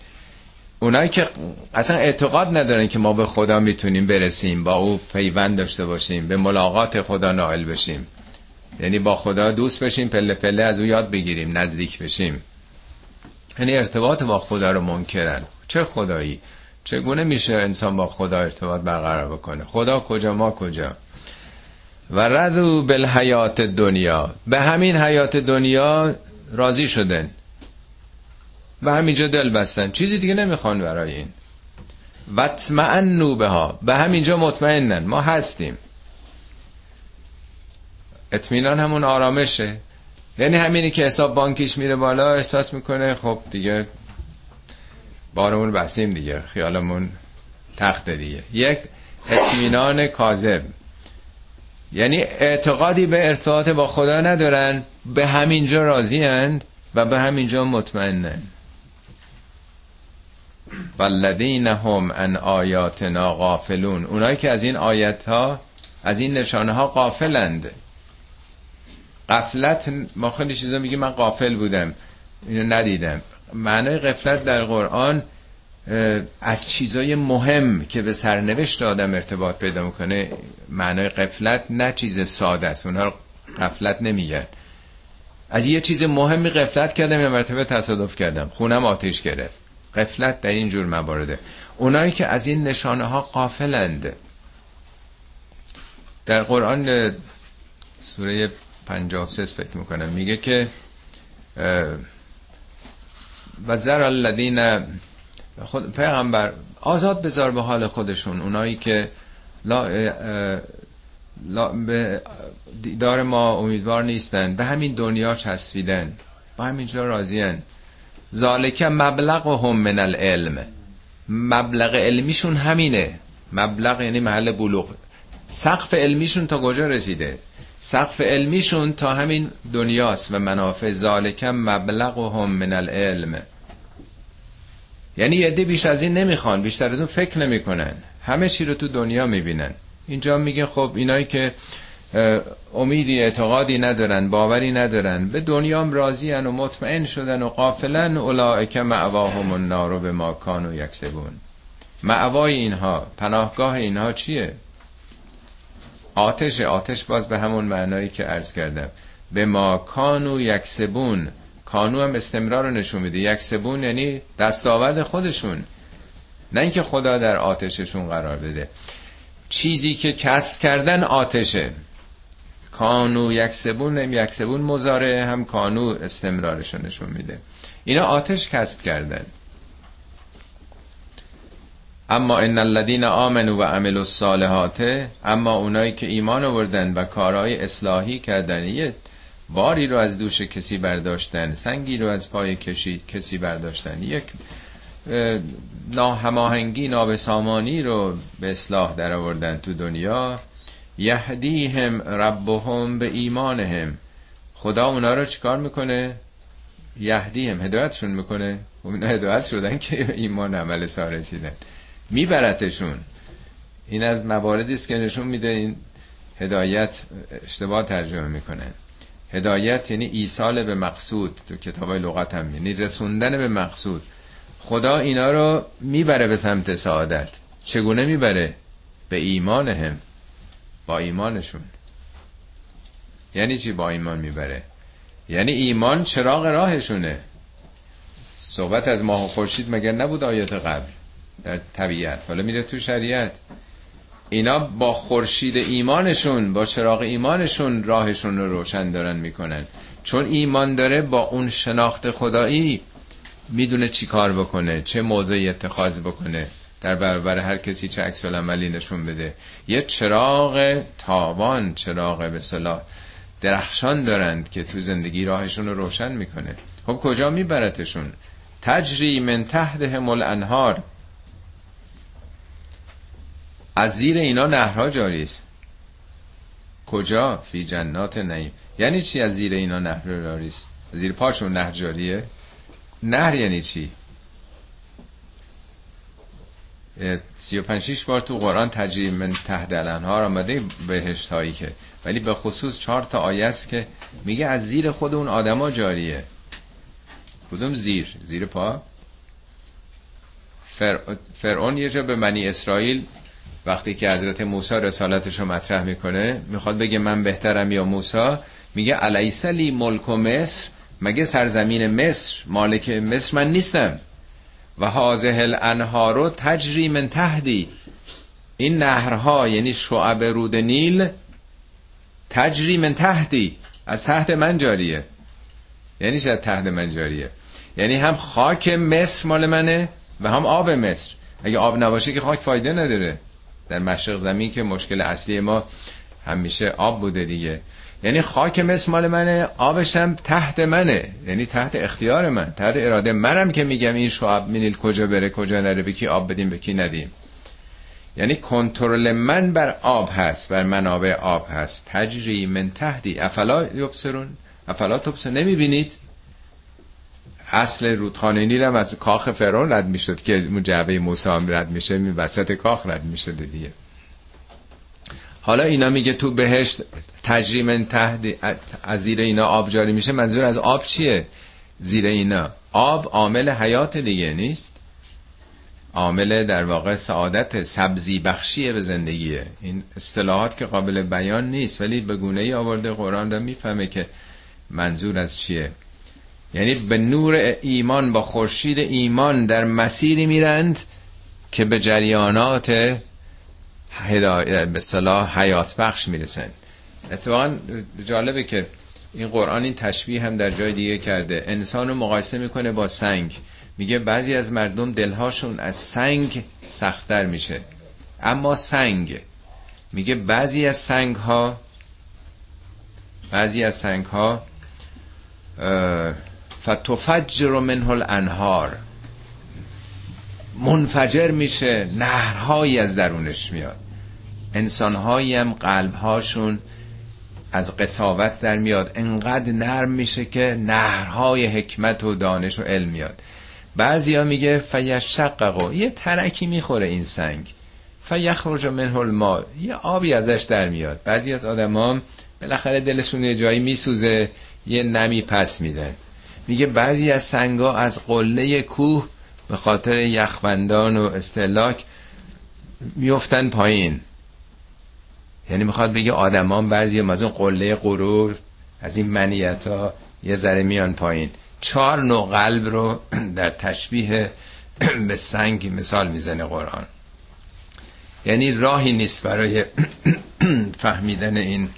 اونایی که اصلا اعتقاد ندارن که ما به خدا می‌تونیم برسیم با او پیوند داشته باشیم به ملاقات خدا نائل بشیم. یعنی با خدا دوست بشیم پله پله از او یاد بگیریم نزدیک بشیم. یعنی ارتباط با خدا رو منکرن. چه خدایی؟ چگونه میشه انسان با خدا ارتباط برقرار بکنه؟ خدا کجا ما کجا؟ و ردو بالحیات دنیا. به همین حیات دنیا راضی شدن. به همینجا دل بستن. چیزی دیگه نمی‌خوان برای این. وطمئنو بها. به همینجا مطمئنن. ما هستیم. اطمینان همون آرامشه. یعنی همینی که حساب بانکیش میره بالا احساس می‌کنه خب دیگه بارمون بسیم دیگه. خیالمون تخت دیگه. یک اطمینان کاذب. یعنی اعتقادی به ارتباط با خدا ندارن. به همینجا راضی اند و به همینجا مطمئنن. والذین هم ان آیاتنا غافلون. اونایی که از این آیت ها از این نشانه ها غافلند. قفلت ما خیلی چیزا میگیم من قافل بودم. اینو ندیدم. معنای قفلت در قرآن از چیزای مهم که به سرنوشت آدم ارتباط پیدا می‌کنه معنای قفلت نه چیز ساده است. اونها قفلت نمیگن. از یه چیز مهمی قفلت کردم یا مرتبه تصادف کردم. خونم آتیش گرفت. قفلت در این جور موارده اونایی که از این نشانه ها قافلند در قرآن سوره 53 فکر می‌کنم. میگه که و زر الذین خود پیغمبر آزاد بذار به حال خودشون. اونایی که لا, لا به دیدار ما امیدوار نیستن به همین دنیا چسبیدن با همینجا راضیان ذالک مبلغ هم من العلم. مبلغ علمیشون همینه. مبلغ یعنی محل بلوغ. سقف علمیشون تا کجا رسیده؟ سقف علمیشون تا همین دنیاست و منافع ذالک مبلغ هم من العلم. یعنی یه بیش از این نمی‌خوان بیشتر از اون فکر نمی‌کنن. همه چی رو تو دنیا می‌بینن. اینجا میگه خب اینایی که امیدی اعتقادی ندارن باوری ندارن. به دنیام راضی و مطمئن شدن و قافلن اولائک معواهم النار به ما کانو یکسبون. معوای اینها پناهگاه اینها چیه؟ آتش آتش باز به همون معنایی که عرض کردم. به ما کانو یکسبون. کانو هم استمرار رو نشون میده. یکسبون یعنی دستاورد خودشون. نه اینکه خدا در آتششون قرار بده. چیزی که کسب کردن آتشه. کانو یکسبون هم یکسبون مزاره هم کانو استمرارش نشون میده. اینا آتش کسب کردن. اما ان الذين آمنوا و عملوا الصالحات اما اونایی که ایمان آوردن و کارهای اصلاحی کردن یه باری رو از دوش کسی برداشتن سنگی رو از پای کشید کسی برداشتن. یک ناهماهنگی نابسامانی رو به اصلاح در آوردن تو دنیا. یهدیهم ربهم به ایمانهم. خدا اونا رو چیکار می‌کنه؟ یهدیهم. هدایتشون می‌کنه. اونا هدایت شدن که ایمان عمل سا رسیدن. میبرتشون. این از مواردی است که نشون میده این هدایت اشتباه ترجمه می‌کنن هدایت یعنی ایصال به مقصود. تو کتاب های لغت هم یعنی رسوندن به مقصود. خدا اینا رو می‌بره به سمت سعادت. چگونه می‌بره؟ به ایمان هم با ایمانشون. یعنی چی با ایمان می‌بره؟ یعنی ایمان چراغ راهشونه. صحبت از ماه و خورشید مگر نبود آیات قبل؟ در طبیعت. حالا میره تو شریعت. اینا با خورشید ایمانشون با چراغ ایمانشون راهشون رو روشن دارن می‌کنن. چون ایمان داره با اون شناخت خدایی می‌دونه چی کار بکنه چه موضعی اتخاذ بکنه. در برابر هر کسی چه عکس عملی نشون بده. یه چراغ تاوان چراغ به صلاح درخشان دارند که تو زندگی راهشون رو روشن می‌کنه. خب کجا میبرتشون؟ تجری من تحت همال انهار از زیر اینا نهرها جاری است. کجا؟ فی جنات نعیم. یعنی چی از زیر اینا نهر جاری است؟ زیر پاشون نهر جاریه؟ نهر یعنی چی؟ سی و پنج بار تو قرآن تجریم من تحت الانهار آمده بهشت هایی که ولی به خصوص چهار تا آیه است که میگه از زیر خود اون آدما جاریه. کدوم زیر؟ زیر پا؟ فر... فرعون یه جا به منی اسرائیل وقتی که حضرت موسی رسالتش رو مطرح می‌کنه می‌خواد بگه من بهترم یا موسی؟ میگه علیسلی ملک و مصر؟ مگه سرزمین مصر؟ مالک مصر من نیستم. و حاضه الانهارو تجری من تهدی این نهرها یعنی شعب رود نیل تجری من تهدی از تحت من جاریه. یعنی شاید تحت من جاریه؟ یعنی هم خاک مصر مال منه و هم آب مصر. اگه آب نباشه که خاک فایده نداره. در مشرق زمین که مشکل اصلی ما همیشه آب بوده دیگه. یعنی خاک مصر مال منه آبش هم تحت منه. یعنی تحت اختیار من تحت اراده منم که میگم این شعب مینیل کجا بره کجا نره به کی آب بدیم به کی ندیم. یعنی کنترل من بر آب هست بر منابع آب هست. تجری من تحتی افلا یبصرون؟ افلا تبصر نمی‌بینید؟ اصل رودخانه نیل هم از کاخ فرعون رد می‌شد که جعبه موسی رد میشه می وسط کاخ رد می‌شد دیگه. حالا اینا میگه تو بهشت تجریم تحت از زیر اینا آب جاری میشه منظور از آب چیه؟ زیر اینا. آب عامل حیات دیگه نیست. عامل در واقع سعادت سبزی بخشیه به زندگیه. این اصطلاحات که قابل بیان نیست ولی به گونه ای آورده قرآن دا می‌فهمه که منظور از چیه. یعنی به نور ایمان با خورشید ایمان در مسیری میرند که به جریانات به صلاح حیات بخش می‌رسن. اتفاقا جالبه که این قرآن این تشبیه هم در جای دیگه کرده. انسان رو مقایسه می‌کنه با سنگ. میگه بعضی از مردم دلهاشون از سنگ سختتر میشه. اما سنگ. میگه بعضی از سنگ ها بعضی از سنگ ها فتفجر منه الانهار منفجر میشه نهرهایی از درونش میاد. انسانهایی هم قلبهاشون از قصاوت در میاد. انقدر نرم میشه که نهرهای حکمت و دانش و علم میاد. بعضی ها میگه فیشققو یه ترکی می‌خوره این سنگ. فیخرج منه الماء یه آبی ازش در میاد. بعضی از آدما بالاخره دلشون یه جایی میسوزه یه نمی پس میدن میگه بعضی از سنگا از قله کوه به خاطر یخبندان و استلاک میفتن پایین. یعنی می‌خواد بگه آدمان بعضی از اون قله غرور از این منیت ها یه ذره میان پایین. چهار نوع قلب رو [clears throat] در تشبیه [clears throat] به سنگ مثال می‌زنه قرآن. یعنی راهی نیست برای [clears throat] فهمیدن این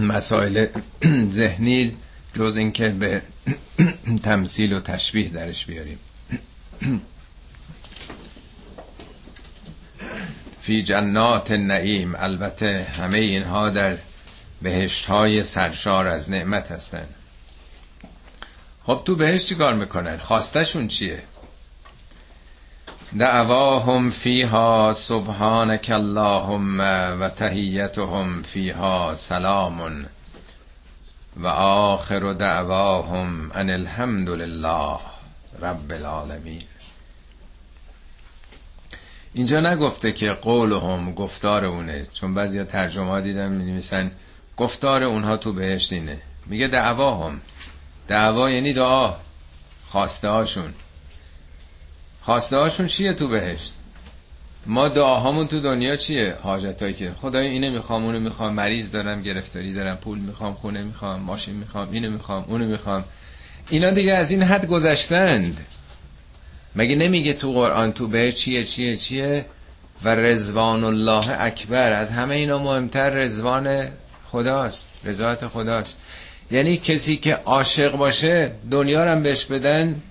مسائل ذهنی جز اینکه به [clears throat] تمثیل و تشبیه درش بیاریم. [clears throat] فی جنات نعیم البته همه اینها در بهشت های سرشار از نعمت هستن خب تو بهشت چیکار می‌کنن؟ خواستشون چیه؟ دعواهم فیها سبحانك اللهم و تهیتهم فیها سلام. و آخر دعواهم ان الحمد لله رب العالمین. اینجا نگفته که قولهم گفتار اونه چون بعضی ترجمه ها دیدم می گفتار اونها تو بهشت اینه. میگه دعواهم. دعوا یعنی دعا خواسته هاشون. خواسته هاشون چیه تو بهشت؟ ما دعاهامون تو دنیا چیه؟ حاجت که خدای اینو می‌خوام اونو می‌خوام مریض دارم گرفتاری دارم پول می‌خوام خونه می‌خوام ماشین می‌خوام اینو می‌خوام اونو می‌خوام. اینا دیگه از این حد گذشتند. مگه نمیگه تو قرآن تو به چیه چیه چیه؟ و رزوان الله اکبر. از همه اینا مهمتر رزوان خداست رضایت خداست. یعنی کسی که عاشق باشه دنیا رو بهش بدن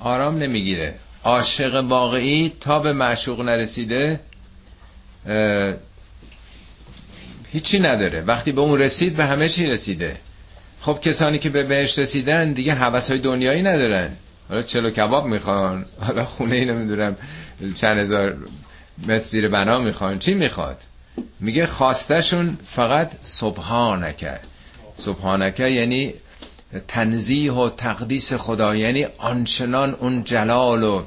آرام نمی‌گیره. عاشق واقعی تا به معشوق نرسیده هیچی نداره. وقتی به اون رسید به همه چی رسیده. خب کسانی که به بهش رسیدن دیگه حوث های دنیایی ندارن. حالا چلو کباب می‌خوان حالا خونه ای نمی‌دونم چند هزار متر زیر بنا می‌خوان. چی می‌خواد؟ میگه خواستشون فقط صبحانه کرد سبحانکه یعنی تنزیه و تقدیس خدا یعنی آنچنان اون جلال و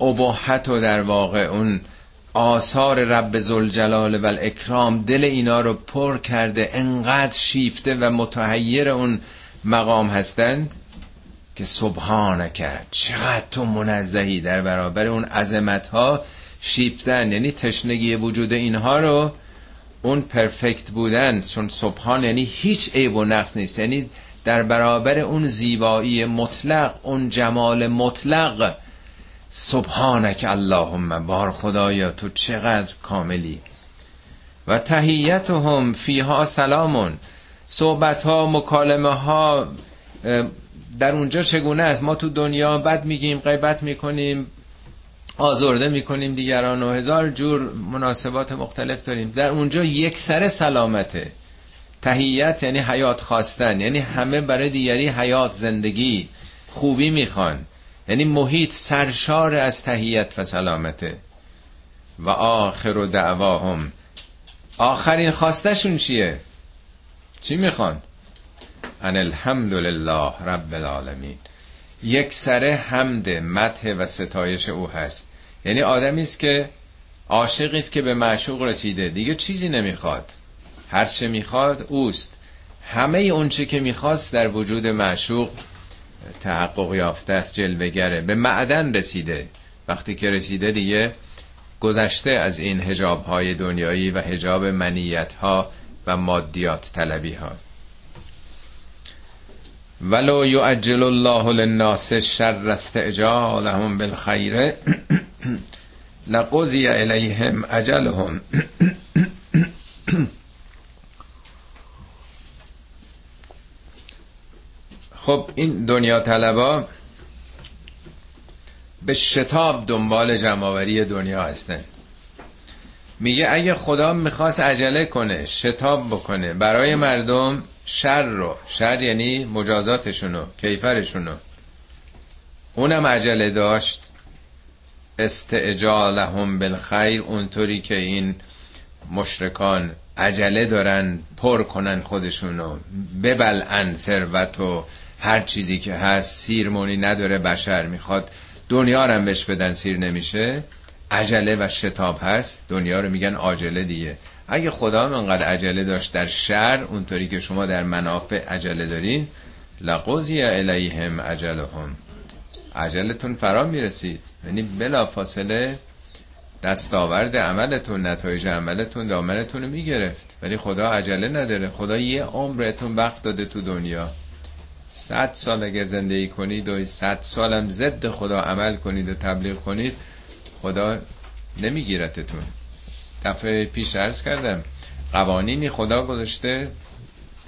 ابهت و در واقع اون آثار رب زلجلال و الاکرام دل اینا رو پر کرده انقدر شیفته و متحیر اون مقام هستند که سبحانکه چقدر تو منزهی در برابر اون عظمت ها شیفتن. یعنی تشنگی وجود اینها رو اون پرفکت بودن چون سبحان یعنی هیچ عیب و نقص نیست. یعنی در برابر اون زیبایی مطلق اون جمال مطلق سبحانک اللهم بار خدایا تو چقدر کاملی. و تهیتهم فیها سلامون. صحبت ها مکالمه ها در اونجا چگونه است؟ ما تو دنیا بد میگیم غیبت می‌کنیم. آزرده می‌کنیم دیگران و هزار جور مناسبات مختلف داریم. در اونجا یک سر سلامته. تهیت یعنی حیات خواستن. یعنی همه برای دیگری حیات زندگی خوبی می‌خوان. یعنی محیط سرشار از تهیت و سلامته. و آخر و دعواهم. آخرین خواستشون چیه؟ چی می‌خوان؟ ان الحمد لله رب العالمین. یک سره حمد مته و ستایش او هست. یعنی آدمی است که عاشقی است که به معشوق رسیده. دیگه چیزی نمی‌خواد. هر چه می‌خواد اوست. همه اون چه که می‌خواست در وجود معشوق تحقق یافته است جلوگره به معدن رسیده. وقتی که رسیده دیگه گذشته از این هجاب های دنیایی و هجاب منیت ها و مادیات طلبی ها ولو یعجل الله للناس شر استعجالهم بالخیر [clears throat] لقضی الیهم اجلهم [clears throat] خب این دنیا طلبا به شتاب دنبال جمعآوری دنیا هستن. میگه اگه خدا می‌خواست عجله کنه شتاب بکنه برای مردم شر رو شر یعنی مجازاتشونو کیفرشونو. اونم عجله داشت. استعجالهم بالخیر اونطوری که این مشرکان عجله دارن پر کنن خودشونو. ببلعن ثروت و هر چیزی که هست سیرمونی نداره بشر می‌خواد دنیا رو بهش بدن سیر نمیشه. عجله و شتاب هست دنیا رو میگن عاجله دیگه. اگه خدا هم انقدر عجله داشت در شر اونطوری که شما در منافع عجله دارین لقضی الیهم عجلهم. عجلتون فرا می‌رسید. یعنی بلا فاصله دستاورد عملتون نتایج عملتون دامنتون رو می‌گرفت. ولی خدا عجله نداره. خدا یه عمرتون وقت داده تو دنیا. صد سال اگه زندگی کنید و صد سالم ضد خدا عمل کنید و تبلیغ کنید خدا نمیگیرتتون. دفعه پیش عرض کردم قوانینی خدا گذاشته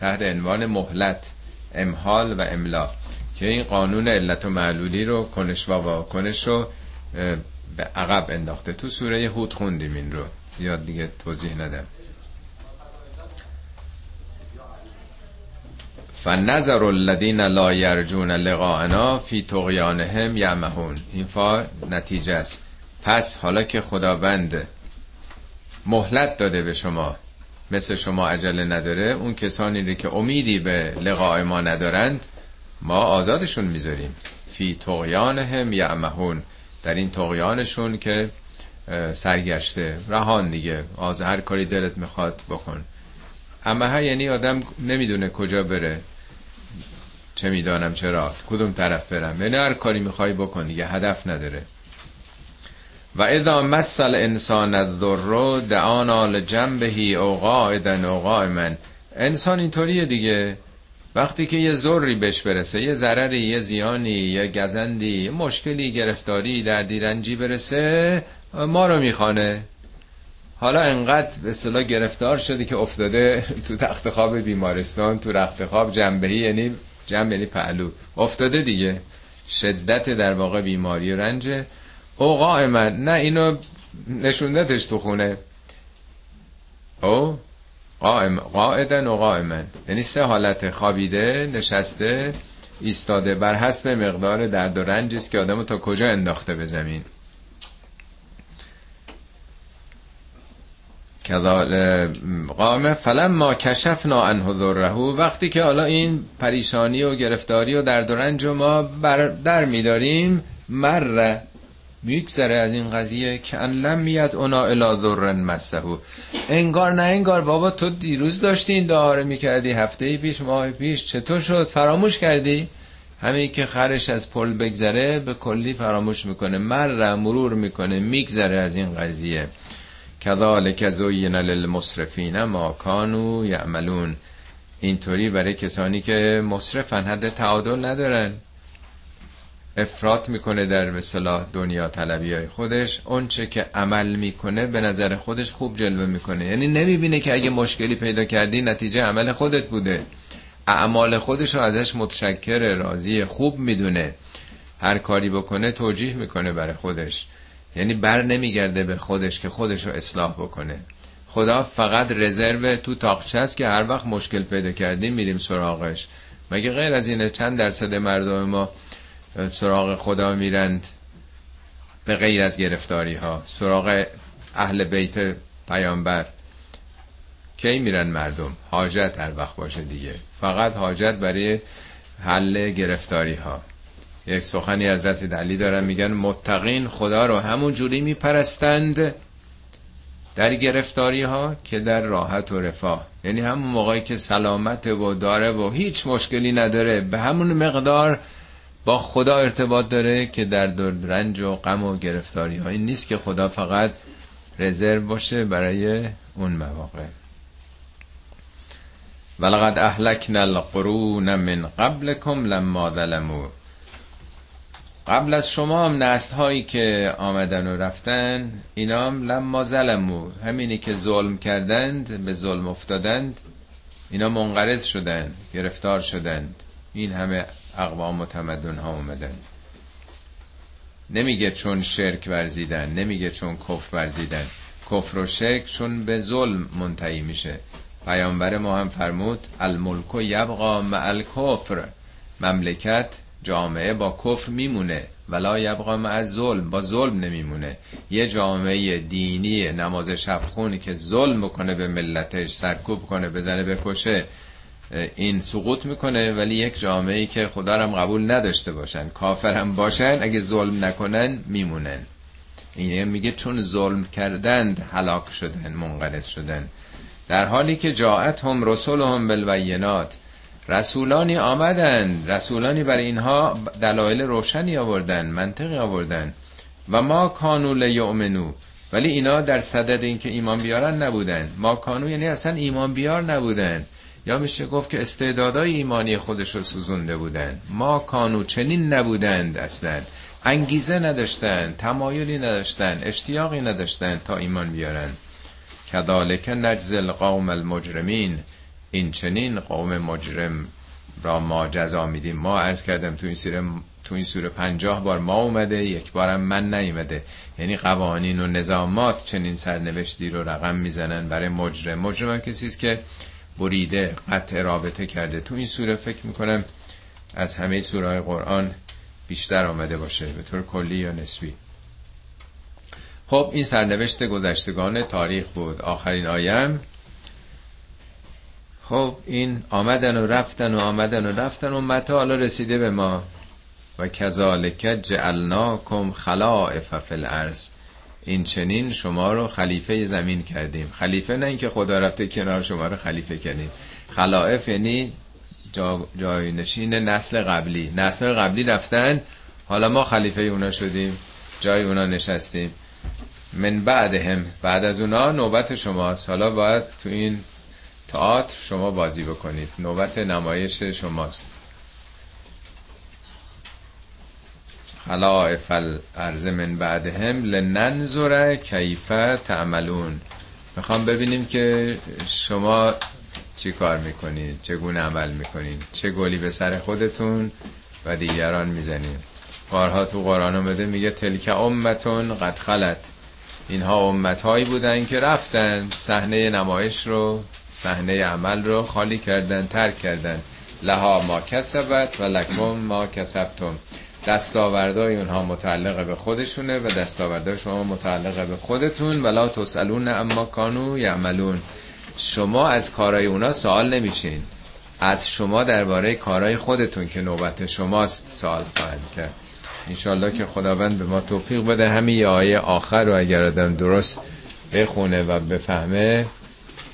تحت عنوان مهلت امحال و املا که این قانون علت و معلولی رو کنش و واکنش رو به عقب انداخته. تو سوره هود خوندیم این رو. زیاد دیگه توضیح ندم. فنظر الذین لا یرجون لقاءنا فی طغیانهم یعمهون این فا نتیجه است. پس حالا که خداوند مهلت داده به شما مثل شما عجله نداره اون کسانی رو که امیدی به لقاء ما ندارند ما آزادشون می‌ذاریم. فی طغیانهم یعمهون. در این طغیانشون که سرگشته. رهان دیگه. آز هر کاری دلت می‌خواد بکن. اما یعنی آدم نمی‌دونه کجا بره. چه می‌دانم چرا. کدوم طرف برم. یعنی هر کاری می‌خوای بکن. دیگه هدف نداره. و اذا مسل انسان الذر دعانا لجنبه او قاعدا او قائما. انسان اینطوریه دیگه. وقتی که یه ذری بهش برسه یه ضرری یه زیانی یه گزندی یه مشکلی گرفتاری در دیرنجی برسه ما رو می‌خوانه. حالا انقدر به اصطلاح گرفتار شده که افتاده [laughs] تو تخت خواب بیمارستان تو رخت خواب جنبهی یعنی جنب یعنی پهلو. افتاده دیگه. شدت در واقع بیماری و رنج او قائما نه اینو نشوندتش تو خونه. او قائم قائدن و قائما. یعنی سه حالت خوابیده نشسته ایستاده بر حسب مقدار درد و رنجی است که آدمو تا کجا انداخته به زمین. قام فلم ما کشفنا عنه ذره وقتی که حالا این پریشانی و گرفتاری و درد و رنج ما بر در میداریم مر میگذره از این قضیه که ان لم میاد اونا الا ذرن مسهو انگار نه انگار بابا تو دیروز داشتی این دعاره می‌کردی هفته پیش ماه پیش چطور شد؟ فراموش کردی؟ همین که خرش از پل بگذره به کلی فراموش می‌کنه مر مرور می‌کنه میگذره از این قضیه. کذالک زین للمسرفین ما کانوا یعملون. اینطوری برای کسانی که مصرفن حد تعادل ندارن. افراط می‌کنه در مثلا دنیا طلبی های خودش اونچه که عمل می‌کنه به نظر خودش خوب جلوه می‌کنه. یعنی نمی‌بینه که اگه مشکلی پیدا کردی نتیجه عمل خودت بوده. اعمال خودش رو ازش متشکر راضی خوب می‌دونه. هر کاری بکنه توجیه می‌کنه برای خودش. یعنی بر نمیگرده به خودش که خودش رو اصلاح بکنه. خدا فقط رزرو تو تاقچه است که هر وقت مشکل پیدا کردیم میریم سراغش. مگه غیر از اینه چند درصد مردم ما سراغ خدا میرند به غیر از گرفتاری ها سراغ اهل بیت پیامبر. کی میرن مردم؟ حاجت هر وقت باشه دیگه. فقط حاجت برای حل گرفتاری ها یک سخنی حضرت علی دارن میگن متقین خدا رو همون جوری میپرستند در گرفتاری ها که در راحت و رفاه. یعنی همون موقعی که سلامت و داره و هیچ مشکلی نداره به همون مقدار با خدا ارتباط داره که در رنج و غم و گرفتاری ها. این نیست که خدا فقط رزرو باشه برای اون مواقع. ولقد اهلکنا القرون من قبلكم لما ظلموا. قبل از شما هم نسل هایی که آمدن و رفتن اینا هم لما ظلمو همینی که ظلم کردند به ظلم افتادند اینا منقرض شدند گرفتار شدند. این همه اقوام و تمدن ها اومدن. نمیگه چون شرک ورزیدن نمیگه چون کفر ورزیدن. کفر و شرک چون به ظلم منتهی میشه. پیامبر ما هم فرمود الملک و یبقا مع الکفر. مملکت جامعه با کفر میمونه ولا یبقا مع ظلم با ظلم نمیمونه. یه جامعه دینی نماز شب خونی که ظلم بکنه به ملتش سرکوب کنه بزنه بکشه این سقوط می‌کنه ولی یک جامعه ای که خدا هم قبول نداشته باشن. کافرم باشن اگه ظلم نکنن میمونن. این میگه چون ظلم کردند هلاک شدن منقرض شدن. در حالی که جاعت هم رسول هم بالبینات. رسولانی آمدن. رسولانی برای اینها دلایل روشنی آوردن منطقی آوردن. و ما کانو لیؤمنو. ولی اینا در صدد اینکه ایمان بیارن نبودن. ما کانو یعنی اصلا ایمان بیار نبودن. یا میشه گفت که استعدادای ایمانی خودش رو سوزونده بودن. ما کانو چنین نبودند اصلا. انگیزه نداشتن تمایلی نداشتن اشتیاقی نداشتن تا ایمان بیارن. کذالک نجزل قوم المجرمین. این چنین قوم مجرم را ما جزا میدیم. ما عرض کردم تو این سوره تو این سوره پنجاه بار ما اومده یک بارم من نیومده. یعنی قوانین و نظامات چنین سرنوشتی رو رقم می‌زنن برای مجرم. مجرم کسی است که بریده قطع رابطه کرده. تو این سوره فکر می‌کنم از همه سوره قرآن بیشتر آمده باشه به طور کلی یا نسبی. خب این سرنوشت گذشتگان تاریخ بود. آخرین آیم خب این آمدن و رفتن و آمدن و رفتن و متا حالا رسیده به ما. و کذالک جعلناکم خلائف فی الارض. این چنین شما رو خلیفه زمین کردیم. خلیفه نه اینکه خدا رفته کنار شما رو خلیفه کردیم خلائف یعنی جا جای نشین نسل قبلی. نسل قبلی رفتن حالا ما خلیفه اونا شدیم جای اونا نشستیم. من بعدهم بعد از اونا نوبت شماست. حالا باید تو این تئاتر شما بازی بکنید. نوبت نمایش شماست. خلائف الارض من بعدهم لننظر کیف تعملون. می‌خوام ببینیم که شما چی کار می‌کنید چگونه عمل می‌کنید چه گلی به سر خودتون و دیگران می‌زنید. بارها تو قرآن اومده میگه تلک امتون قد خلت. اینها امت هایی بودن که رفتن صحنه نمایش رو صحنه عمل رو خالی کردن ترک کردن. لها ما کسبت و لکم ما کسبتم. دستاوردهای اونها متعلق به خودشونه و دستاوردهای شما متعلق به خودتون ولا تسالون اما کانو یعملون. شما از کارهای اونا سوال نمیشین از شما درباره کارهای خودتون که نوبت شماست سوال خواهند کرد. انشالله که خداوند به ما توفیق بده همین یه آیه آخر رو اگر آدم درست بخونه و بفهمه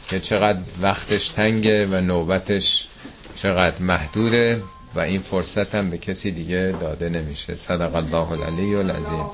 که چقدر وقتش تنگه و نوبتش چقدر محدوده. و این فرصت هم به کسی دیگه داده نمیشه. صدق الله العلی العظیم.